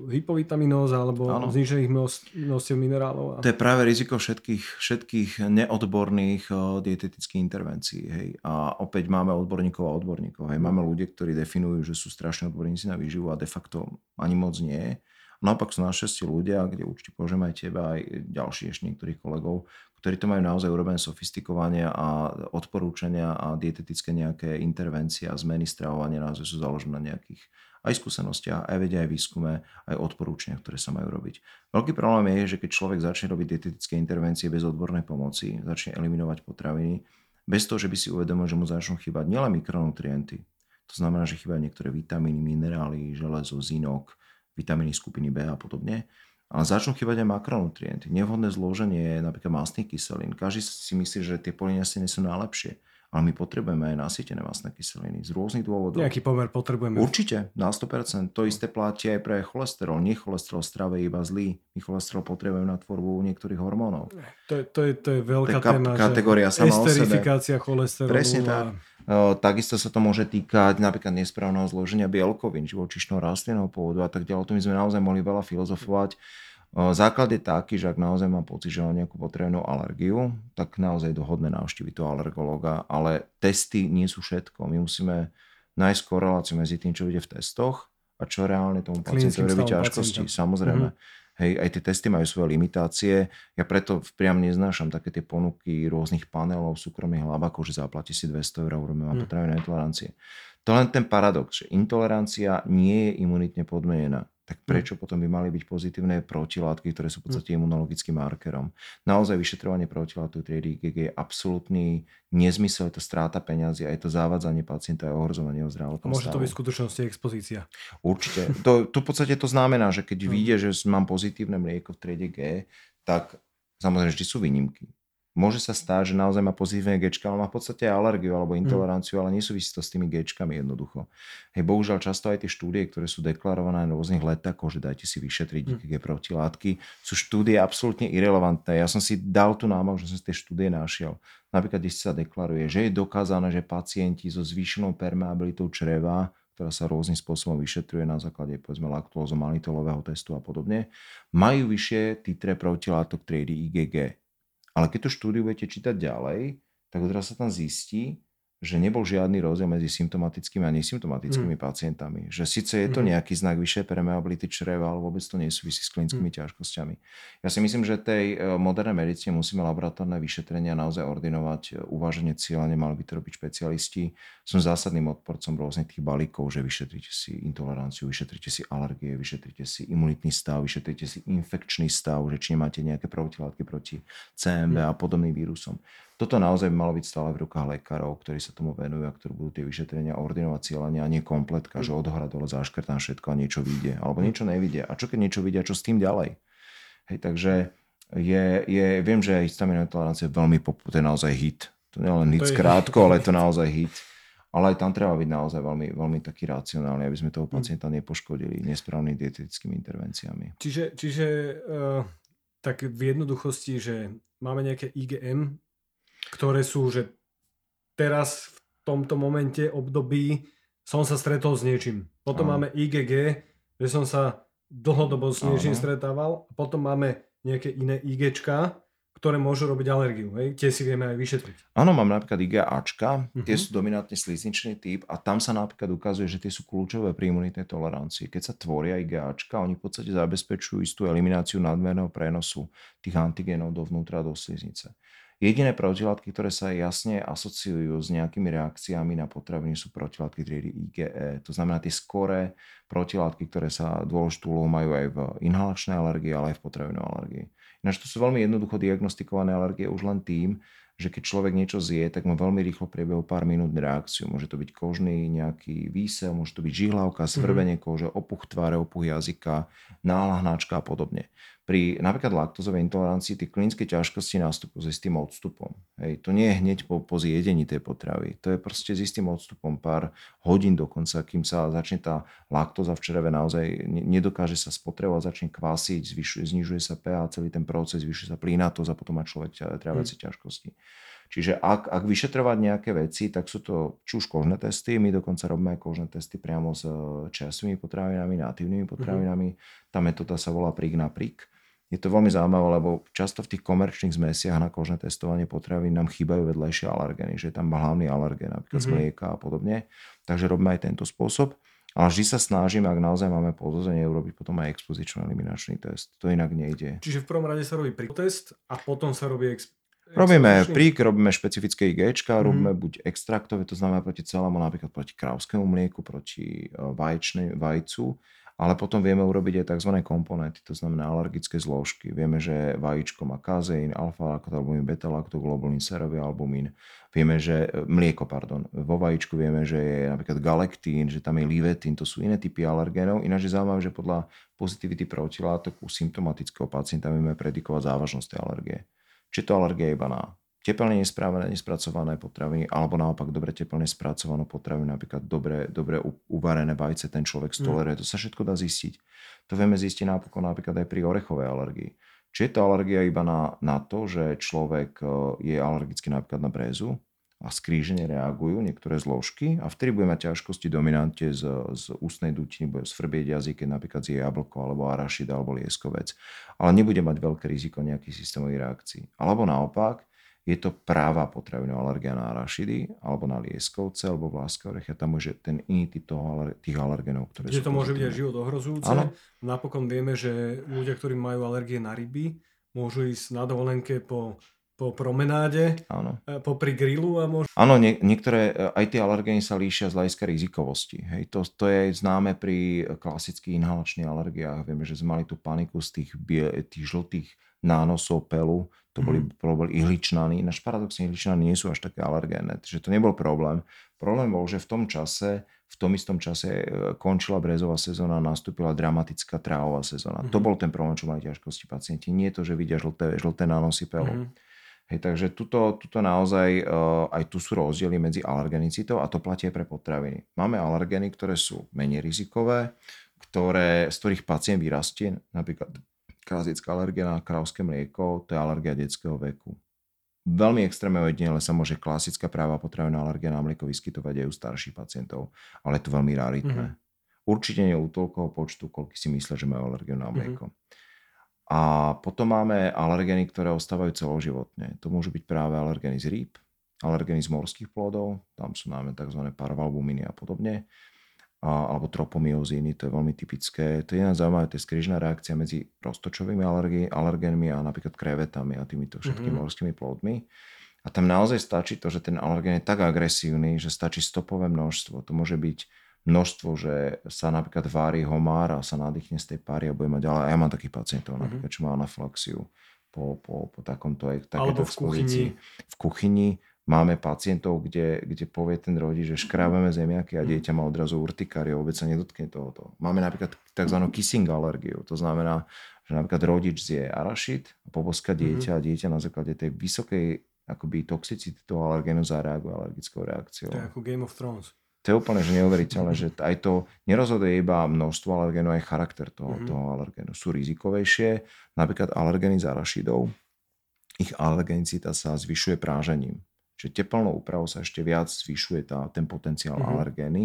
hypovitaminóz alebo ano. znižených množstiev minerálov. A... To je práve riziko všetkých, všetkých neodborných o, dietetických intervencií. Hej. A opäť máme odborníkov a odborníkov. Hej. Máme ľudia, ktorí definujú, že sú strašne odborníci na výživu a de facto ani moc nie. Naopak sú našťastie ľudia, kde určite požem aj teba, aj ďalší ešte niektorých kolegov, ktorí to majú naozaj urobené sofistikovanie a odporúčania a dietetické nejaké intervencie a zmeny stravovania naozaj sú založené na nejakých aj skúsenostiach, aj vede, aj výskume, aj odporúčania, ktoré sa majú robiť. Veľký problém je, že keď človek začne robiť dietetické intervencie bez odbornej pomoci, začne eliminovať potraviny, bez toho, že by si uvedomil, že mu začnú chýbať nielen mikronutrienty, to znamená, že chýbajú niektoré vitamíny, minerály, železo, zinok, vitamíny skupiny B a podobne. Ale začnú chýbať aj makronutrienty. Nevhodné zloženie napríklad mastných kyselín. Každý si myslí, že tie polinesteriny sú najlepšie. Ale my potrebujeme aj nasýtené masné kyseliny z rôznych dôvodov. Nejaký pomer potrebujeme. Určite, na 100%. To isté platí aj pre cholesterol. Nie cholesterol strave iba zlý. My cholesterol potrebujeme na tvorbu niektorých hormónov. To je, to je, to je veľká je téma. Kategória sama o sebe. cholesterolu. Presne tak. Takisto sa to môže týkať napríklad nesprávneho zloženia bielkovín, živočišného rastlinného pôvodu a tak ďalej. O tom my sme naozaj mohli veľa filozofovať. Základ je taký, že ak naozaj mám pocit, že mám nejakú potrebnú alergiu, tak naozaj dohodne navštíviť toho alergológa, ale testy nie sú všetko. My musíme nájsť koreláciu medzi tým, čo ide v testoch a čo reálne tomu pacientovi robí ťažkosti. Samozrejme. Mm-hmm. Hej, aj tie testy majú svoje limitácie. Ja preto priam neznášam také tie ponuky rôznych panelov, súkromných hlavakov, že zaplatí si 200 eur urobíme vám mm. potravinné intolerancie. To len ten paradox, že intolerancia nie je imunitne podmenená tak hm. prečo potom by mali byť pozitívne protilátky, ktoré sú v hm. podstate imunologickým markerom. Naozaj vyšetrovanie protilátok triedy IgG je absolútny nezmysel, je to stráta peňazí a je to zavádzanie pacienta a ohrozovanie jeho zdravotného Môže to byť v skutočnosti expozícia. Určite. To, to v podstate to znamená, že keď hm. vyjde, že mám pozitívne mlieko v triede G, tak samozrejme vždy sú výnimky môže sa stáť, že naozaj má pozitívne gečka, ale má v podstate alergiu alebo mm. intoleranciu, mm. ale nesúvisí to s tými gečkami jednoducho. Hej, bohužiaľ často aj tie štúdie, ktoré sú deklarované na rôznych letákoch, že dajte si vyšetriť mm. IgG protilátky, sú štúdie absolútne irrelevantné. Ja som si dal tu námahu, že som si tie štúdie našiel. Napríklad, kde sa deklaruje, že je dokázané, že pacienti so zvýšenou permeabilitou čreva ktorá sa rôznym spôsobom vyšetruje na základe povedzme laktózo-manitolového testu a podobne, majú vyššie titre protilátok triedy IgG. Ale keď tú štúdiu budete čítať ďalej, tak odraz sa tam zistí, že nebol žiadny rozdiel medzi symptomatickými a nesymptomatickými mm. pacientami. Že síce je to mm. nejaký znak vyššej permeability čreva, ale vôbec to nesúvisí s klinickými mm. ťažkosťami. Ja si myslím, že tej e, modernej medicíne musíme laboratórne vyšetrenia naozaj ordinovať e, uváženie cieľa, nemali by to robiť špecialisti. Som zásadným odporcom rôznych tých balíkov, že vyšetrite si intoleranciu, vyšetrite si alergie, vyšetrite si imunitný stav, vyšetrite si infekčný stav, že či nemáte nejaké protilátky proti CMV mm. a podobným vírusom. Toto naozaj by malo byť stále v rukách lekárov, ktorí sa tomu venujú a ktorí budú tie vyšetrenia ordinovať cieľania a nie kompletka, že od hora dole zaškrtám všetko a niečo vyjde. Alebo niečo nevidia. A čo keď niečo vidia, čo s tým ďalej? Hej, takže je, je, viem, že histaminová tolerancia je veľmi pop, to je naozaj hit. To nie len hit skrátko, ale je to naozaj hit. Ale aj tam treba byť naozaj veľmi, veľmi taký racionálny, aby sme toho hm. pacienta nepoškodili nesprávnymi dietetickými intervenciami. Čiže, čiže uh, tak v jednoduchosti, že máme nejaké IgM, ktoré sú, že teraz v tomto momente období som sa stretol s niečím. Potom Aha. máme IgG, že som sa dlhodobo s niečím Aha. stretával. Potom máme nejaké iné IGčka, ktoré môžu robiť alergiu. Hej? Tie si vieme aj vyšetriť. Áno, mám napríklad IgAčka, uh-huh. tie sú dominantne slizničný typ a tam sa napríklad ukazuje, že tie sú kľúčové pri imunitnej tolerancii. Keď sa tvoria IgAčka, oni v podstate zabezpečujú istú elimináciu nadmerného prenosu tých antigénov dovnútra do sliznice. Jediné protilátky, ktoré sa jasne asociujú s nejakými reakciami na potraviny sú protilátky triedy IgE. To znamená tie skoré protilátky, ktoré sa dôležitú úlohu majú aj v inhalačnej alergii, ale aj v potravinovej alergii. Ináč to sú veľmi jednoducho diagnostikované alergie už len tým, že keď človek niečo zje, tak má veľmi rýchlo priebehu pár minút reakciu. Môže to byť kožný nejaký výsel, môže to byť žihlavka, svrbenie mm-hmm. kože, opuch tváre, opuch jazyka, náhla hnáčka a podobne pri napríklad laktozovej intolerancii tie klinické ťažkosti nástupujú s istým odstupom. Hej, to nie je hneď po, po zjedení tej potravy. To je proste s istým odstupom pár hodín dokonca, kým sa začne tá laktóza v čreve naozaj nedokáže sa spotrebovať, začne kvásiť, zvyšuje, znižuje sa pH, celý ten proces, zvyšuje sa plínatosť a potom má človek tráviace mm. ťažkosti. Čiže ak, ak vyšetrovať nejaké veci, tak sú to či už kožné testy, my dokonca robíme aj kožné testy priamo s eh, čerstvými potravinami, natívnymi potravinami. Mm-hmm. Tá metóda sa volá prik na prik. Je to veľmi zaujímavé, lebo často v tých komerčných zmesiach na kožné testovanie potravín nám chýbajú vedľajšie alergény, že je tam hlavný alergén, napríklad mm-hmm. z mlieka a podobne. Takže robíme aj tento spôsob. Ale vždy sa snažíme, ak naozaj máme podozrenie, urobiť potom aj expozičný eliminačný test. To inak nejde. Čiže v prvom rade sa robí test a potom sa robí ex- Robíme prík, robíme špecifické IG, mm. robíme buď extraktové, to znamená proti celému, napríklad proti krávskému mlieku, proti e, vajčnej, vajcu, ale potom vieme urobiť aj tzv. komponenty, to znamená alergické zložky. Vieme, že vajíčko má kazeín, alfa-laktoalbumín, beta-laktoglobulín, serový albumín. Vieme, že e, mlieko, pardon. Vo vajíčku vieme, že je napríklad galektín, že tam je livetín, to sú iné typy alergénov. Ináč je zaujímavé, že podľa pozitivity protilátok u symptomatického pacienta vieme predikovať závažnosť tej alergie či to alergia iba na teplne nesprávené, nespracované potraviny, alebo naopak dobre teplne spracovanú potravinu, napríklad dobre, dobre uvarené vajce, ten človek stoleruje. Mm. To sa všetko dá zistiť. To vieme zistiť napokon napríklad aj pri orechovej alergii. Či je to alergia iba na, na to, že človek e, je alergický napríklad na brézu, a skrížene reagujú niektoré zložky a vtedy bude mať ťažkosti dominante z, z ústnej dutiny, bude sfrbieť jazyk, keď napríklad zje jablko alebo arašida alebo lieskovec. Ale nebude mať veľké riziko nejakých systémových reakcií. Alebo naopak, je to práva potravinová alergia na arašidy alebo na lieskovce alebo vláské orechy a tam môže ten iný typ toho, tých alergenov, ktoré Že to môže byť aj život ohrozujúce. Ano. Napokon vieme, že ľudia, ktorí majú alergie na ryby, môžu ísť na dovolenke po po promenáde, Áno. E, popri grillu a možno... Áno, nie, niektoré, e, aj tie alergény sa líšia z hľadiska rizikovosti. Hej. To, to je známe pri klasických inhalačných alergiách. Vieme, že sme mali tú paniku z tých, bie, tých žltých nánosov pelu, to boli, mm. boli ihličnany. Naš paradoxne ihličnany nie sú až také alergénne, takže to nebol problém. Problém bol, že v tom čase, v tom istom čase e, končila brezová sezóna a nastúpila dramatická trávová sezóna. Mm. To mhm. bol ten problém, čo mali ťažkosti pacienti. Nie to, že vidia žlté, žlté nánosy pelu. Mm. Hej, takže tuto, tuto naozaj uh, aj tu sú rozdiely medzi alergenicitou a to platí aj pre potraviny. Máme alergeny, ktoré sú menej rizikové, ktoré, z ktorých pacient vyrastie, napríklad klasická alergia na krávské mlieko, to je alergia detského veku. Veľmi extrémne ojedinele sa môže klasická práva potravinová alergia na mlieko vyskytovať aj u starších pacientov, ale je to veľmi raritné. Mm-hmm. Určite nie u toľkoho počtu, koľko si myslia, že majú alergiu na mlieko. Mm-hmm. A potom máme alergény, ktoré ostávajú celoživotne. To môžu byť práve alergény z rýb, alergény z morských plodov, tam sú máme tzv. parvalbuminy a podobne, a, alebo tropomyozíny, to je veľmi typické. To je jedna zaujímavá, to je skrižná reakcia medzi roztočovými alergí, alergénmi a napríklad krevetami a týmito všetkými mm-hmm. morskými plodmi. A tam naozaj stačí to, že ten alergén je tak agresívny, že stačí stopové množstvo. To môže byť množstvo, že sa napríklad vári homár a sa nadýchne z tej páry a bude mať ďalej. A ja mám takých pacientov, mm-hmm. napríklad, čo má anaflaxiu po, po, po takomto takéto v kuchyni. V kuchyni máme pacientov, kde, kde povie ten rodič, že škrábeme zemiaky a mhm. dieťa má odrazu urtikáriu, vôbec sa nedotkne tohoto. Máme napríklad tzv. kissing alergiu, to znamená, že napríklad rodič zje arašid a poboska mhm. dieťa mm-hmm. a dieťa na základe tej vysokej akoby toxicity toho alergénu zareaguje alergickou reakciou. To je ako Game of Thrones to je úplne že neuveriteľné, že aj to nerozhoduje iba množstvo alergénov, aj charakter toho, mm-hmm. toho alergénu. Sú rizikovejšie, napríklad alergény z arašidov. Ich alergenicita sa zvyšuje prážením. Čiže teplnou úpravou sa ešte viac zvyšuje tá, ten potenciál mm-hmm. alergény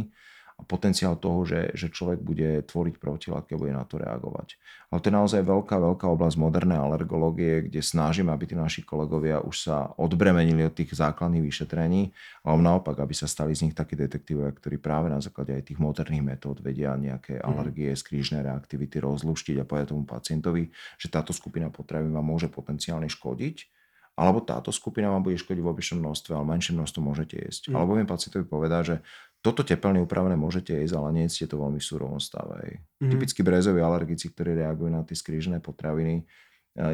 a potenciál toho, že, že človek bude tvoriť protilátky a bude na to reagovať. Ale to je naozaj veľká, veľká oblasť modernej alergológie, kde snažíme, aby tí naši kolegovia už sa odbremenili od tých základných vyšetrení, ale naopak, aby sa stali z nich takí detektívovia, ktorí práve na základe aj tých moderných metód vedia nejaké mm. alergie, skrížne reaktivity rozluštiť a povedať tomu pacientovi, že táto skupina potravín vám môže potenciálne škodiť alebo táto skupina vám bude škodiť v obyčnom množstve, ale menšie množstvo môžete jesť. Mm. Alebo viem pacientovi povedať, že toto tepelne upravené môžete jesť, ale nie ste to veľmi v surovom stave. Mm. Typicky brezoví alergici, ktorí reagujú na tie skrížené potraviny, e,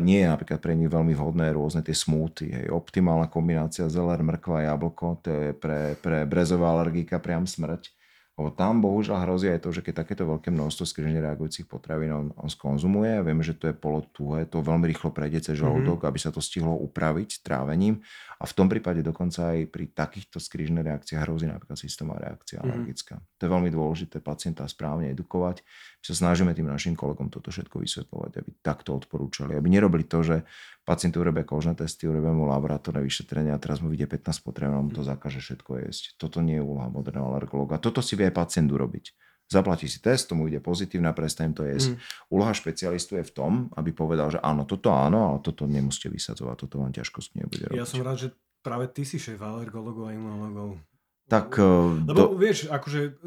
nie je napríklad pre nich veľmi vhodné rôzne tie smúty. Hej. Optimálna kombinácia zeler, mrkva, jablko, to je pre, pre brezová alergika priam smrť. Lebo tam bohužiaľ hrozí aj to, že keď takéto veľké množstvo skrižne reagujúcich potravín on, on skonzumuje a vieme, že to je polotuhé, to veľmi rýchlo prejde cez mhm. žalúdok, mm-hmm. aby sa to stihlo upraviť trávením. A v tom prípade dokonca aj pri takýchto skrižných reakciách hrozí napríklad systémová reakcia mm-hmm. alergická. To je veľmi dôležité pacienta správne edukovať. My sa snažíme tým našim kolegom toto všetko vysvetľovať, aby takto odporúčali, aby nerobili to, že Pacient urobia kožné testy, urobia mu laboratórne vyšetrenia a teraz mu vidie 15 potreb a mu to zakáže všetko jesť. Toto nie je úloha moderného alergológa. Toto si vie aj pacient urobiť. Zaplatí si test, tomu ide pozitívne a prestanem to jesť. Mm. Úloha špecialistu je v tom, aby povedal, že áno, toto áno, ale toto nemusíte vysadzovať, toto vám ťažkosť nebude robiť. Ja som rád, že práve ty si šéf alergologov a imunologov. Tak, Lebo do... vieš, akože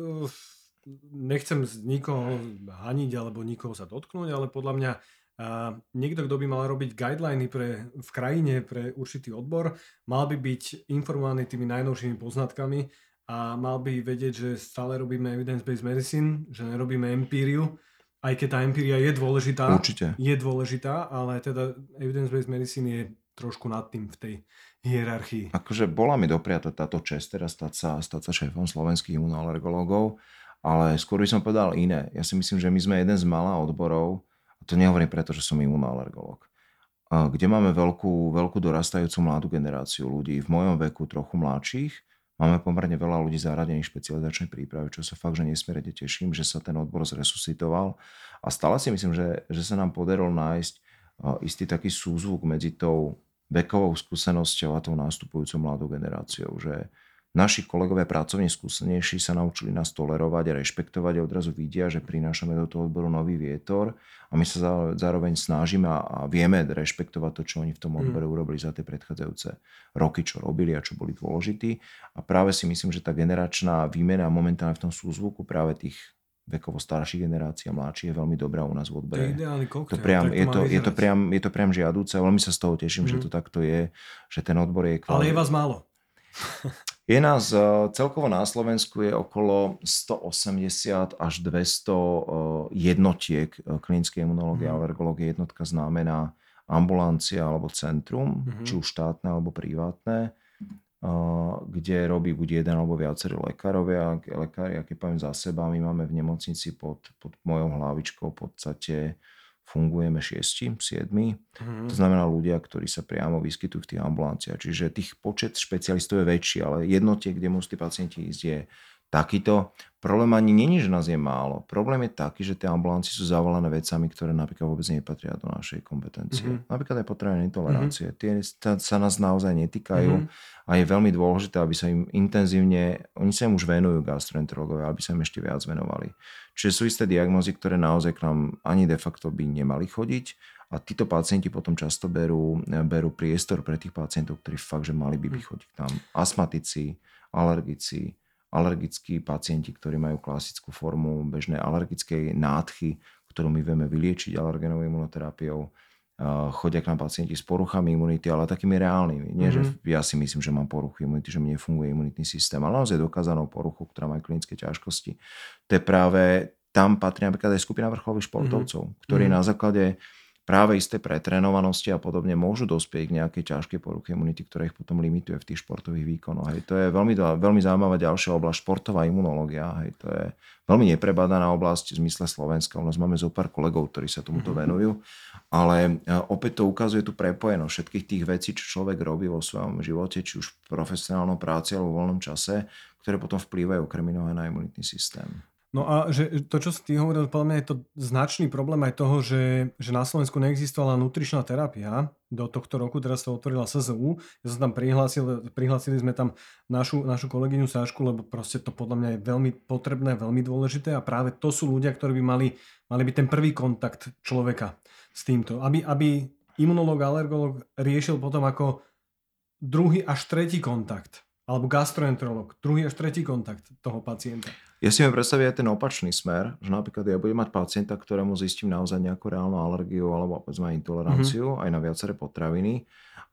nechcem nikoho haniť alebo nikoho sa dotknúť, ale podľa mňa a niekto, kto by mal robiť guideliny pre, v krajine pre určitý odbor, mal by byť informovaný tými najnovšími poznatkami a mal by vedieť, že stále robíme evidence-based medicine, že nerobíme empíriu, aj keď tá empíria je dôležitá. Určite. Je dôležitá, ale teda evidence-based medicine je trošku nad tým v tej hierarchii. Akože bola mi dopriata táto čest teraz stať sa, stať sa šéfom slovenských imunoalergológov, ale skôr by som povedal iné. Ja si myslím, že my sme jeden z malá odborov, a to nehovorím preto, že som imunoalergolog, kde máme veľkú, veľkú dorastajúcu mladú generáciu ľudí v mojom veku trochu mladších. Máme pomerne veľa ľudí zaradených špecializačnej príprave, čo sa fakt, že nesmierne teším, že sa ten odbor zresuscitoval. A stále si myslím, že, že sa nám podarilo nájsť istý taký súzvuk medzi tou vekovou skúsenosťou a tou nástupujúcou mladou generáciou, že naši kolegovia pracovne skúsenejší sa naučili nás tolerovať a rešpektovať a odrazu vidia, že prinášame do toho odboru nový vietor a my sa zároveň snažíme a vieme rešpektovať to, čo oni v tom odbore mm. urobili za tie predchádzajúce roky, čo robili a čo boli dôležití. A práve si myslím, že tá generačná výmena momentálne v tom súzvuku práve tých vekovo starších generácií a mladších je veľmi dobrá u nás v odbere. To je ideálny koktel, to priam, je, to, je, to priam, je to priam žiadúce, veľmi sa z toho teším, mm. že to takto je, že ten odbor je kvalitný. Ale je vás málo. Je nás e, celkovo na Slovensku je okolo 180 až 200 e, jednotiek e, klinickej imunológie a mhm. alergológie. Jednotka znamená ambulancia alebo centrum, mm-hmm. či už štátne alebo privátne, kde robí buď jeden alebo viacerí lekárovia. Lekári, aké poviem za seba, my máme v nemocnici pod, pod mojou hlavičkou v podstate fungujeme 6, 7. Mm-hmm. To znamená ľudia, ktorí sa priamo vyskytujú v tých ambulanciách. Čiže tých počet špecialistov je väčší, ale jednotiek, kde musí pacienti ísť, je takýto. Problém ani není, že nás je málo. Problém je taký, že tie ambulancie sú zavalené vecami, ktoré napríklad vôbec nepatria do našej kompetencie. Mm-hmm. Napríklad aj potrebné intolerancie. Mm-hmm. Tie sa nás naozaj netýkajú mm-hmm. a je veľmi dôležité, aby sa im intenzívne, oni sa im už venujú gastroenterológovia, aby sa im ešte viac venovali. Čiže sú isté diagnózy, ktoré naozaj k nám ani de facto by nemali chodiť a títo pacienti potom často berú, berú priestor pre tých pacientov, ktorí fakt, že mali by byť mhm. chodiť tam. Astmatici, alergici, alergickí pacienti, ktorí majú klasickú formu bežnej alergickej nádchy, ktorú my vieme vyliečiť alergenovou imunoterapiou. Chodia k nám pacienti s poruchami imunity, ale takými reálnymi. Nie, mm-hmm. že mhm. ja si myslím, že mám poruchy imunity, že mi nefunguje imunitný systém, ale naozaj dokázanou poruchu, ktorá má klinické ťažkosti. To je práve, tam patrí napríklad aj skupina vrcholových športovcov, mm-hmm. ktorí mm-hmm. na základe práve isté pretrénovanosti a podobne môžu dospieť k nejakej ťažkej poruche imunity, ktorá ich potom limituje v tých športových výkonoch. Hej. To je veľmi, veľmi zaujímavá ďalšia oblasť, športová imunológia. Hej. To je veľmi neprebadaná oblasť v zmysle Slovenska. U nás máme zo pár kolegov, ktorí sa tomuto mhm. venujú, ale e, opäť to ukazuje tú prepojenosť všetkých tých vecí, čo človek robí vo svojom živote, či už v profesionálnom práci alebo v voľnom čase, ktoré potom vplývajú okrem iného na imunitný systém. No a že to, čo si ty hovoril, podľa mňa je to značný problém aj toho, že, že na Slovensku neexistovala nutričná terapia. Do tohto roku teraz sa otvorila SZU. Ja som tam prihlásil, prihlásili sme tam našu, našu kolegyňu Sášku, lebo proste to podľa mňa je veľmi potrebné, veľmi dôležité a práve to sú ľudia, ktorí by mali, mali byť ten prvý kontakt človeka s týmto. Aby, aby imunológ, alergolog riešil potom ako druhý až tretí kontakt alebo gastroenterolog, druhý až tretí kontakt toho pacienta. Ja si viem predstaviť aj ten opačný smer, že napríklad ja budem mať pacienta, ktorému zistím naozaj nejakú reálnu alergiu alebo povedzme intoleranciu mm-hmm. aj na viaceré potraviny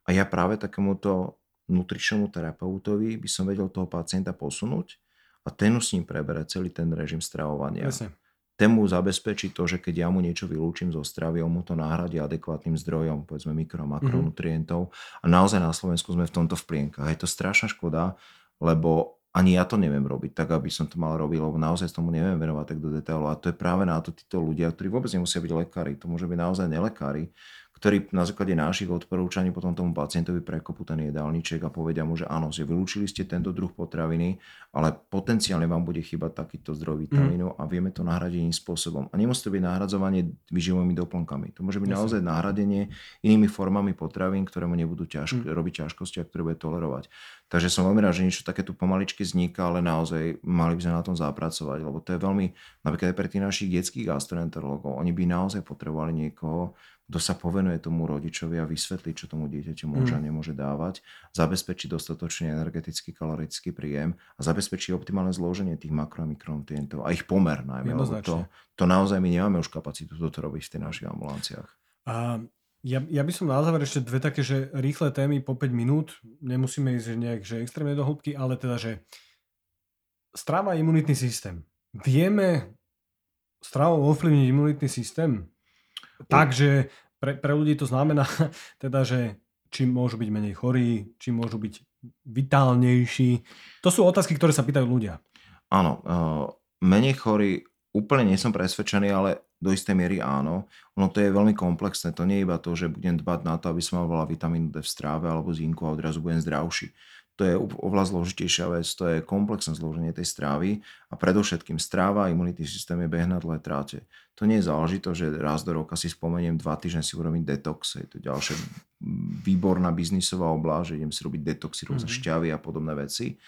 a ja práve takémuto nutričnému terapeutovi by som vedel toho pacienta posunúť a ten s ním prebere celý ten režim stravovania. Jasne ten mu zabezpečí to, že keď ja mu niečo vylúčim zo stravy, on mu to nahradí adekvátnym zdrojom, povedzme mikro- a mhm. makronutrientov. Mm-hmm. A naozaj na Slovensku sme v tomto v plienkach. Je to strašná škoda, lebo ani ja to neviem robiť tak, aby som to mal robiť, lebo naozaj tomu neviem venovať tak do detailu. A to je práve na to títo ľudia, ktorí vôbec nemusia byť lekári. To môže byť naozaj nelekári, ktorí na základe našich odporúčaní potom tomu pacientovi prekopú ten jedálniček a povedia mu, že áno, že vylúčili ste tento druh potraviny, ale potenciálne vám bude chýbať takýto zdroj vitamínu mm. a vieme to nahradiť iným spôsobom. A nemusí to byť nahradzovanie vyživovými doplnkami. To môže byť Jasne. naozaj nahradenie inými formami potravín, ktoré mu nebudú ťažko, mm. robiť ťažkosti a ktoré bude tolerovať. Takže som veľmi rád, že niečo takéto pomaličky vzniká, ale naozaj mali by sme na tom zapracovať, lebo to je veľmi, napríklad aj pre tých našich detských gastroenterologov, oni by naozaj potrebovali niekoho, kto sa povenuje tomu rodičovi a vysvetlí, čo tomu dieťaťu môže a mm. nemôže dávať, zabezpečí dostatočný energetický kalorický príjem a zabezpečí optimálne zloženie tých makro- a mikronutrientov a ich pomer najmä. To, to naozaj my nemáme už kapacitu toto robiť v tých našich ambulanciách. A ja, ja by som na záver ešte dve také, že rýchle témy po 5 minút, nemusíme ísť nejak, že extrémne do hĺbky, ale teda, že strava imunitný systém. Vieme stravou ovplyvniť imunitný systém? Takže pre, pre ľudí to znamená teda, že či môžu byť menej chorí, či môžu byť vitálnejší. To sú otázky, ktoré sa pýtajú ľudia. Áno, uh, menej chorí úplne nie som presvedčený, ale do istej miery áno. Ono to je veľmi komplexné. To nie je iba to, že budem dbať na to, aby som mal veľa vitamínu D v stráve alebo zinku a odrazu budem zdravší to je oveľa zložitejšia vec, to je komplexné zloženie tej strávy a predovšetkým stráva a imunitný systém je beh na dlhé tráte. To nie je záležito, že raz do roka si spomeniem, dva týždne si urobím detox, je to ďalšia výborná biznisová oblasť, že idem si robiť detoxy, rôzne mm-hmm. šťavy a podobné veci.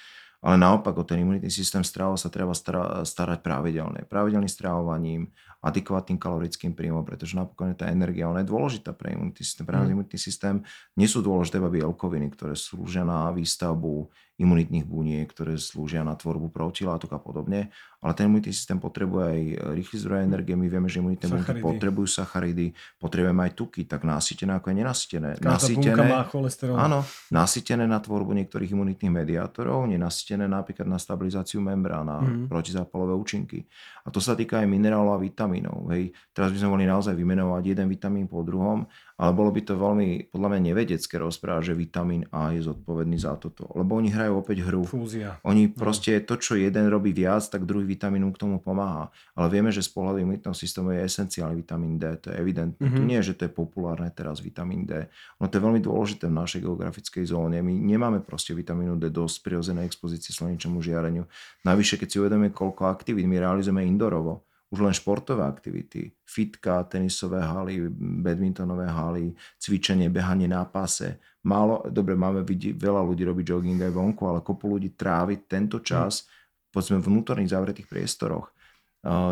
Ale naopak o ten imunitný systém stráva sa treba starať pravidelne. Pravidelným stravovaním, adekvátnym kalorickým príjmom, pretože napokon tá energia, ona je dôležitá pre imunitný systém. Pre mm. imunitný systém nie sú dôležité iba bielkoviny, ktoré slúžia na výstavbu imunitných buniek, ktoré slúžia na tvorbu protilátok a podobne, ale ten imunitný systém potrebuje aj rýchly zdroj energie. My vieme, že imunitné bunky potrebujú sacharidy, potrebujeme aj tuky, tak nasýtené ako aj nenasýtené. nasýtené, má cholesterol. Áno, nasýtené na tvorbu niektorých imunitných mediátorov, nenasýtené napríklad na stabilizáciu membrána, mm. protizápalové účinky. A to sa týka aj minerálov a vitamínov. Hej. Teraz by sme mohli naozaj vymenovať jeden vitamín po druhom, ale bolo by to veľmi, podľa mňa, nevedecké rozprávať, že vitamín A je zodpovedný za toto. Lebo oni hrajú opäť hru. Fúzia. Oni no. proste to, čo jeden robí viac, tak druhý vitamín k tomu pomáha. Ale vieme, že z pohľadu imunitného systému je esenciálny vitamín D. To je evidentné. Mm-hmm. To nie je, že to je populárne teraz vitamín D. No to je veľmi dôležité v našej geografickej zóne. My nemáme proste vitamínu D dosť prirodzenej expozícii slnečnému žiareniu. Navyše, keď si uvedomíme, koľko aktivít my realizujeme indorovo, už len športové aktivity, fitka, tenisové haly, badmintonové haly, cvičenie, behanie na pase. Málo, dobre, máme vidieť, veľa ľudí robí jogging aj vonku, ale kopu ľudí trávi tento čas mm. povedzme v vnútorných zavretých priestoroch.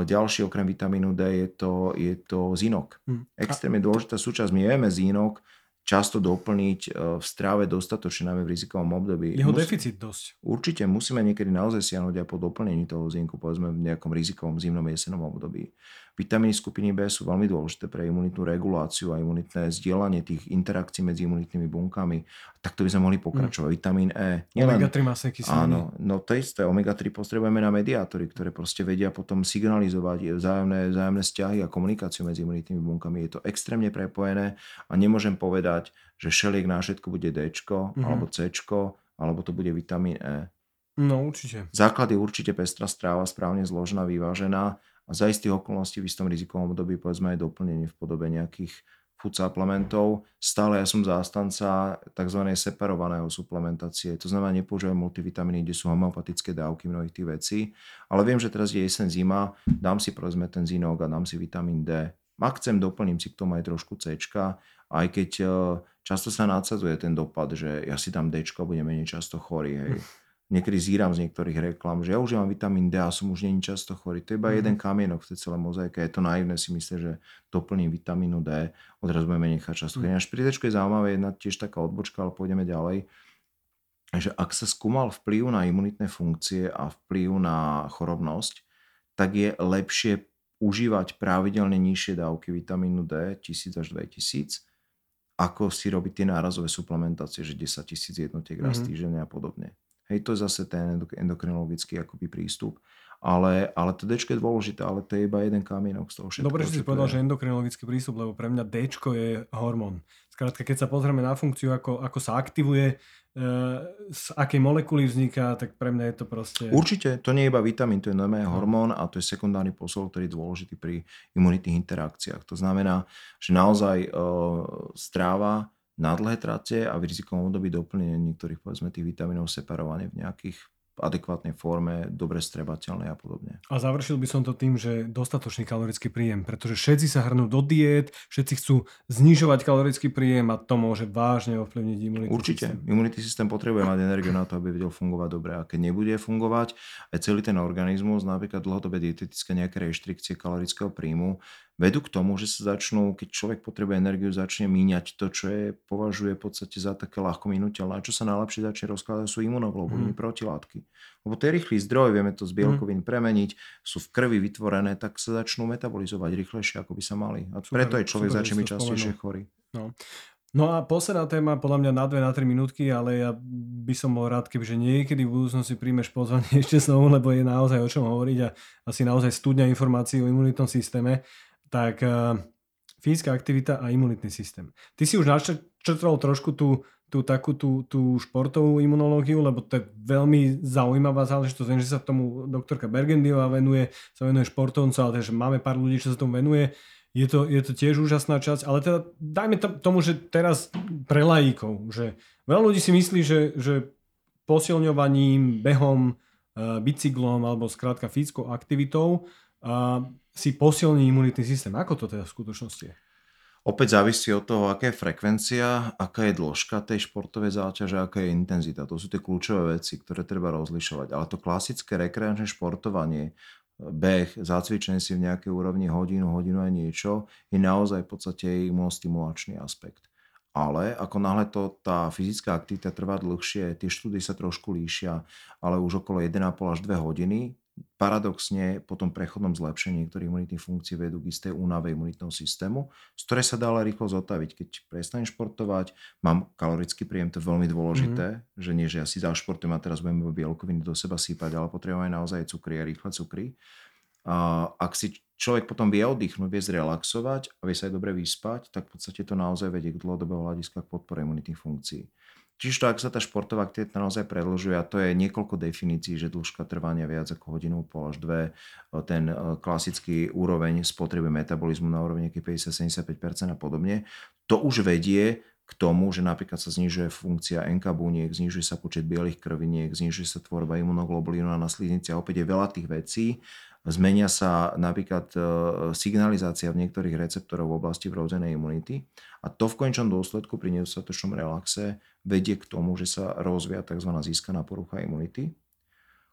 Ďalší okrem vitamínu D je to, je to zinok. Mm. Extrémne dôležitá súčasť. My jeme zinok, často doplniť e, v stráve dostatočne, najmä v rizikovom období. Jeho Mus- deficit dosť. Určite musíme niekedy naozaj siahnuť aj po doplnení toho zinku, povedzme v nejakom rizikovom zimnom jesenom období. Vitamíny skupiny B sú veľmi dôležité pre imunitnú reguláciu a imunitné zdieľanie tých interakcií medzi imunitnými bunkami. Takto by sme mohli pokračovať. Mm. Vitamín E. Omega-3 masné kyseliny. Áno, no to isté. Omega-3 potrebujeme na mediátory, ktoré proste vedia potom signalizovať vzájomné, vzájomné vzťahy a komunikáciu medzi imunitnými bunkami. Je to extrémne prepojené a nemôžem povedať, že šeliek na všetko bude D mm-hmm. alebo C alebo to bude vitamín E. No určite. Základ je určite pestrá stráva, správne zložená, vyvážená a za istých okolností v istom rizikovom období povedzme aj doplnenie v podobe nejakých food suplementov. Stále ja som zástanca tzv. separovaného suplementácie. To znamená, nepoužívam multivitamíny, kde sú homeopatické dávky mnohých tých vecí. Ale viem, že teraz je jesen, zima, dám si povedzme ten zinok a dám si vitamín D. Ak chcem, doplním si k tomu aj trošku C, aj keď eh, často sa nadsadzuje ten dopad, že ja si dám D budem menej často chorý. Hej. Niekedy zíram z niektorých reklam, že ja užívam vitamín D a som už není často chorý. To je iba mm. jeden kamienok v tej celej mozaike. Je to naivné si myslieť, že doplním vitamínu D, odrazu budeme nechať často chorý. Mm. Až pri tečku je zaujímavé jedna tiež taká odbočka, ale pôjdeme ďalej že ak sa skúmal vplyv na imunitné funkcie a vplyv na chorobnosť, tak je lepšie užívať pravidelne nižšie dávky vitamínu D, 1000 až 2000, ako si robiť tie nárazové suplementácie, že 10 tisíc jednotiek raz mm-hmm. týždenne a podobne. Hej, to je zase ten endokrinologický akoby prístup. ale, ale to D je dôležité, ale to je iba jeden kamienok z toho všetkého. Dobre, že si povedal, že endokrinologický prístup, lebo pre mňa D je hormón. Skrátka, keď sa pozrieme na funkciu, ako, ako sa aktivuje, z akej molekuly vzniká, tak pre mňa je to proste... Určite, to nie je iba vitamín, to je normálne no. hormón a to je sekundárny posol, ktorý je dôležitý pri imunitných interakciách. To znamená, že naozaj e, stráva na dlhé trate a v rizikovom období doplnenie niektorých povedzme tých vitamínov separovanie v nejakých adekvátnej forme, dobre strebateľné a podobne. A završil by som to tým, že dostatočný kalorický príjem, pretože všetci sa hrnú do diét, všetci chcú znižovať kalorický príjem a to môže vážne ovplyvniť imunitný Určite. systém. Imunitný systém potrebuje mať energiu na to, aby vedel fungovať dobre. A keď nebude fungovať aj celý ten organizmus, napríklad dlhodobé dietetické nejaké reštrikcie kalorického príjmu, vedú k tomu, že sa začnú, keď človek potrebuje energiu, začne míňať to, čo je, považuje v podstate za také ľahko minuteľné. A čo sa najlepšie začne rozkladať sú imunoglobuliny, mm. protilátky. Lebo to je rýchly zdroj, vieme to z bielkovín mm. premeniť, sú v krvi vytvorené, tak sa začnú metabolizovať rýchlejšie, ako by sa mali. A super, preto je človek začne byť častejšie chorý. No. No a posledná téma, podľa mňa na 2 na 3 minútky, ale ja by som bol rád, kebyže niekedy v budúcnosti príjmeš pozvanie ešte znovu, lebo je naozaj o čom hovoriť a asi naozaj studňa informácií o imunitnom systéme tak uh, fyzická aktivita a imunitný systém. Ty si už načrtol trošku tú, tú takú tú, tú športovú imunológiu, lebo to je veľmi zaujímavá záležitosť. Viem, že sa tomu doktorka Bergendiová venuje, sa venuje športovcom, ale takže máme pár ľudí, čo sa tomu venuje. Je to, je to tiež úžasná časť, ale teda dajme tomu, že teraz pre lajíkov, že veľa ľudí si myslí, že, že posilňovaním, behom, eh, bicyklom alebo skrátka fyzickou aktivitou si posilní imunitný systém. Ako to teda v skutočnosti je? Opäť závisí od toho, aká je frekvencia, aká je dĺžka tej športovej záťaže, aká je intenzita. To sú tie kľúčové veci, ktoré treba rozlišovať. Ale to klasické rekreačné športovanie, beh, zacvičenie si v nejakej úrovni hodinu, hodinu aj niečo, je naozaj v podstate imunostimulačný aspekt. Ale ako náhle to, tá fyzická aktivita trvá dlhšie, tie štúdie sa trošku líšia, ale už okolo 1,5 až 2 hodiny, paradoxne po tom prechodnom zlepšení niektorých imunitných funkcií vedú k istej únave imunitného systému, z ktorej sa dá ale rýchlo zotaviť. Keď prestanem športovať, mám kalorický príjem, to je veľmi dôležité, mm-hmm. že nie, že ja si zašportujem a teraz budem bielkoviny do seba sípať, ale potrebujem aj naozaj cukry a rýchle cukry. A ak si človek potom vie oddychnúť, vie zrelaxovať a vie sa aj dobre vyspať, tak v podstate to naozaj vedie k dlhodobého hľadiska k podpore imunitných funkcií. Čiže to, ak sa tá športová aktivita naozaj predlžuje, a to je niekoľko definícií, že dĺžka trvania viac ako hodinu, pol až dve, ten klasický úroveň spotreby metabolizmu na úrovni 50-75% a podobne, to už vedie k tomu, že napríklad sa znižuje funkcia NK buniek, znižuje sa počet bielých krviniek, znižuje sa tvorba imunoglobulínu na sliznici a opäť je veľa tých vecí, Zmenia sa napríklad e, signalizácia v niektorých receptorov v oblasti vrodenej imunity a to v končnom dôsledku pri nedostatočnom relaxe vedie k tomu, že sa rozvia tzv. získaná porucha imunity,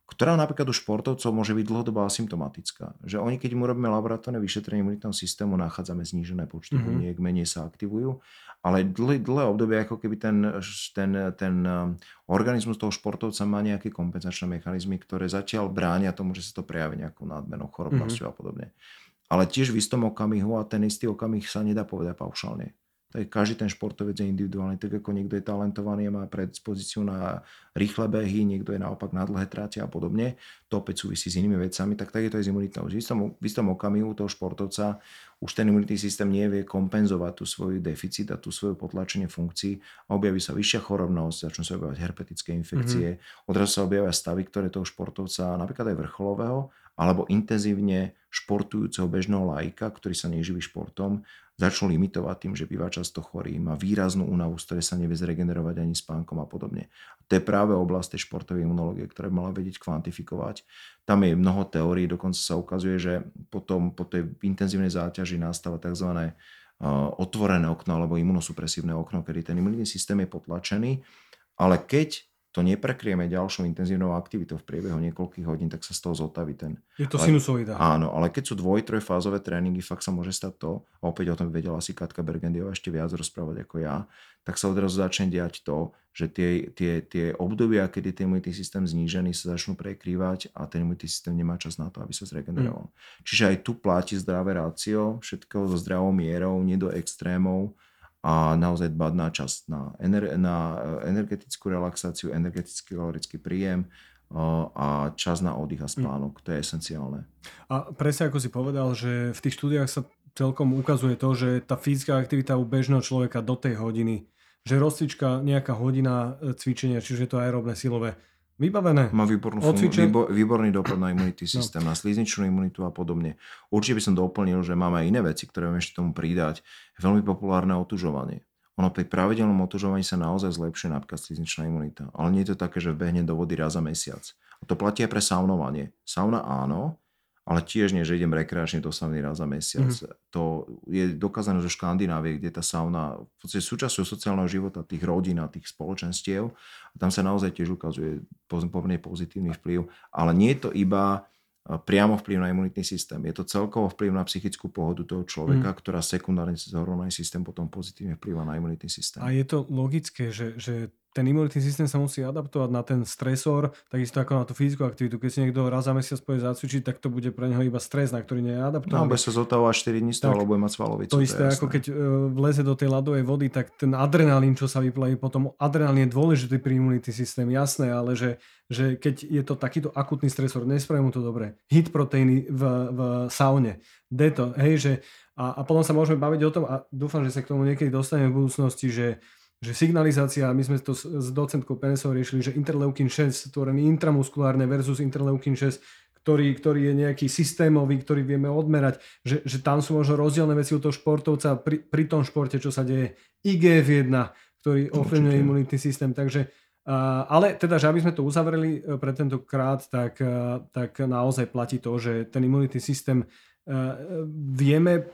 ktorá napríklad u športovcov môže byť dlhodobo asymptomatická. Že oni, keď mu robíme laboratórne vyšetrenie imunitného systému, nachádzame znížené počty mm-hmm. buniek, menej sa aktivujú, ale dlhé, dlhé obdobie, ako keby ten, ten, ten um, organizmus toho športovca má nejaké kompenzačné mechanizmy, ktoré zatiaľ bránia tomu, že sa to prejaví nejakou nadmenou chorobnosťou mm-hmm. a podobne. Ale tiež v istom okamihu a ten istý okamih sa nedá povedať paušálne tak každý ten športovec je individuálny, tak ako niekto je talentovaný a má predispozíciu na rýchle behy, niekto je naopak na dlhé tráte a podobne, to opäť súvisí s inými vecami, tak tak je to aj s imunitnou. V istom, v istom okamihu toho športovca už ten imunitný systém nevie kompenzovať tú svoju deficit a tú svoju potlačenie funkcií a objaví sa vyššia chorobnosť, začnú sa objavovať herpetické infekcie, mm-hmm. odrazu sa objavia stavy, ktoré toho športovca, napríklad aj vrcholového, alebo intenzívne športujúceho bežného lajka, ktorý sa neživí športom, začnú limitovať tým, že býva často chorý, má výraznú únavu, z ktorej sa nevie zregenerovať ani spánkom a podobne. A to je práve oblasť tej športovej imunológie, ktoré mala vedieť kvantifikovať. Tam je mnoho teórií, dokonca sa ukazuje, že potom po tej intenzívnej záťaži nastáva tzv. otvorené okno alebo imunosupresívne okno, kedy ten imunitný systém je potlačený, ale keď to neprekrieme ďalšou intenzívnou aktivitou v priebehu niekoľkých hodín, tak sa z toho zotaví ten. Je to ale, sinusoida. Áno, ale keď sú dvoj, trojfázové tréningy, fakt sa môže stať to, a opäť o tom vedela si Katka Bergendiová ešte viac rozprávať ako ja, tak sa odrazu začne diať to, že tie, tie, tie obdobia, kedy ten imunitný systém znížený, sa začnú prekrývať a ten imunitný systém nemá čas na to, aby sa zregeneroval. Mm. Čiže aj tu platí zdravé rácio, všetko so zdravou mierou, nie do extrémov, a naozaj dbať na čas, na, ener- na eh, energetickú relaxáciu, energetický kalorický príjem, a čas na oddych a spánok. To je esenciálne. A presne ako si povedal, že v tých štúdiách sa celkom ukazuje to, že tá fyzická aktivita u bežného človeka do tej hodiny, že rozcvička nejaká hodina e, cvičenia, čiže to aerobné silové, vybavené. Má výbornú Odcvičen... výbor, výborný dopad na imunity no. systém, no. na slizničnú imunitu a podobne. Určite by som doplnil, že máme aj iné veci, ktoré vieme ešte tomu pridať. Veľmi populárne otužovanie ono pri pravidelnom otužovaní sa naozaj zlepšuje napríklad slizničná imunita. Ale nie je to také, že vbehne do vody raz za mesiac. A to platí aj pre saunovanie. Sauna áno, ale tiež nie, že idem rekreačne do sauny raz za mesiac. Mm-hmm. To je dokázané zo Škandinávie, kde tá sauna v podstate súčasťou sociálneho života tých rodín a tých spoločenstiev. A tam sa naozaj tiež ukazuje pomerne pozitívny vplyv. Ale nie je to iba priamo vplyv na imunitný systém. Je to celkovo vplyv na psychickú pohodu toho človeka, mm. ktorá sekundárne cez hormonálny systém potom pozitívne vplyva na imunitný systém. A je to logické, že, že ten imunitný systém sa musí adaptovať na ten stresor, takisto ako na tú fyzickú aktivitu. Keď si niekto raz za mesiac pôjde zacvičiť, tak to bude pre neho iba stres, na ktorý nie je adaptovaný. No, bude sa zotávať 4 dní z toho, bude mať svalovicu. To isté, ako keď uh, vleze do tej ľadovej vody, tak ten adrenalín, čo sa vyplaví potom, adrenalín je dôležitý pri imunitný systém, jasné, ale že, že keď je to takýto akutný stresor, nespraví mu to dobre. Hit proteíny v, v saune, deto, hej, že a, a potom sa môžeme baviť o tom a dúfam, že sa k tomu niekedy dostaneme v budúcnosti, že že signalizácia, my sme to s docentkou Penesov riešili, že interleukin 6 tvorený intramuskulárne versus interleukin 6, ktorý, ktorý je nejaký systémový, ktorý vieme odmerať, že, že tam sú možno rozdielne veci u toho športovca pri, pri tom športe, čo sa deje. IGF-1, ktorý ovplyvňuje imunitný systém, takže ale teda, že aby sme to uzavreli e, pre tentokrát, tak, uh, tak naozaj platí to, že ten imunitný systém uh, vieme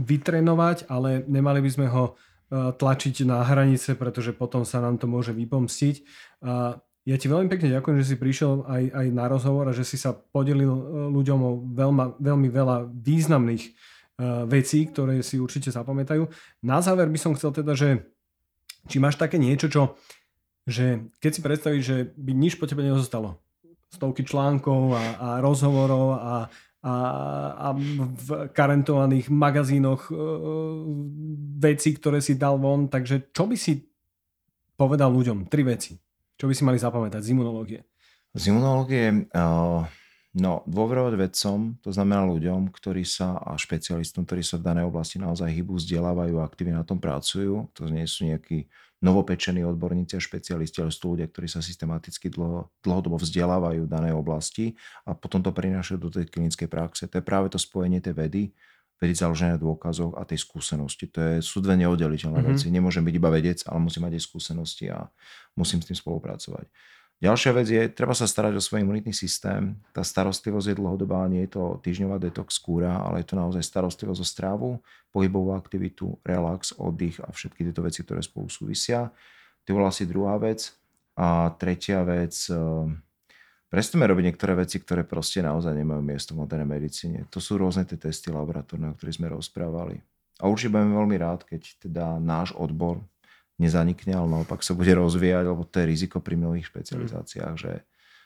vytrenovať, ale nemali by sme ho tlačiť na hranice, pretože potom sa nám to môže vypomstiť. Ja ti veľmi pekne ďakujem, že si prišiel aj, aj na rozhovor a že si sa podelil e, ľuďom o veľma, veľmi veľa významných e, vecí, ktoré si určite zapamätajú. Na záver by som chcel teda, že či máš také niečo, čo, že keď si predstavíš, že by nič po tebe nezostalo, stovky článkov a, a rozhovorov a, a, a v karentovaných magazínoch e, veci, ktoré si dal von. Takže čo by si povedal ľuďom? Tri veci. Čo by si mali zapamätať z imunológie? Z imunológie, uh, no, dôverovať vedcom, to znamená ľuďom, ktorí sa, a špecialistom, ktorí sa v danej oblasti naozaj hýbu, vzdelávajú aktívne na tom pracujú. To nie sú nejakí novopečení odborníci a špecialisti, ale sú ľudia, ktorí sa systematicky dlho, dlhodobo vzdelávajú v danej oblasti a potom to prinášajú do tej klinickej praxe. To je práve to spojenie tej vedy, vedy založené na dôkazoch a tej skúsenosti. To je, sú dve neoddeliteľné mm-hmm. veci. Nemôžem byť iba vedec, ale musím mať aj skúsenosti a musím s tým spolupracovať. Ďalšia vec je, treba sa starať o svoj imunitný systém. Tá starostlivosť je dlhodobá, nie je to týždňová detox kúra, ale je to naozaj starostlivosť o strávu, pohybovú aktivitu, relax, oddych a všetky tieto veci, ktoré spolu súvisia. To bola asi druhá vec. A tretia vec, eh, prestame robiť niektoré veci, ktoré proste naozaj nemajú miesto v modernej medicíne. To sú rôzne tie testy laboratórne, o ktorých sme rozprávali. A určite budeme veľmi rád, keď teda náš odbor, nezanikne, ale naopak sa bude rozvíjať, lebo to je riziko pri mnohých špecializáciách, mm. že,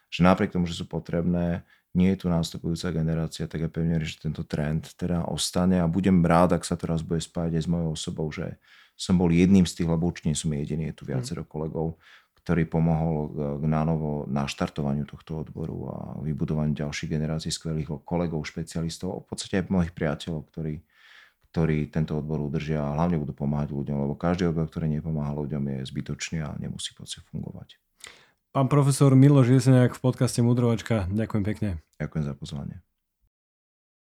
že napriek tomu, že sú potrebné, nie je tu nástupujúca generácia, tak ja pevne, že tento trend teda ostane a budem rád, ak sa teraz bude spájať aj s mojou osobou, že som bol jedným z tých, lebo určite som jediný, je tu viacero mm. kolegov, ktorý pomohol k nánovo naštartovaniu tohto odboru a vybudovaniu ďalších generácií skvelých kolegov, špecialistov, v podstate aj mojich priateľov, ktorí ktorí tento odbor udržia a hlavne budú pomáhať ľuďom, lebo každý odbor, ktorý nepomáha ľuďom, je zbytočný a nemusí podstate fungovať. Pán profesor Miloš Jeseniak v podcaste Mudrovačka, ďakujem pekne. Ďakujem za pozvanie.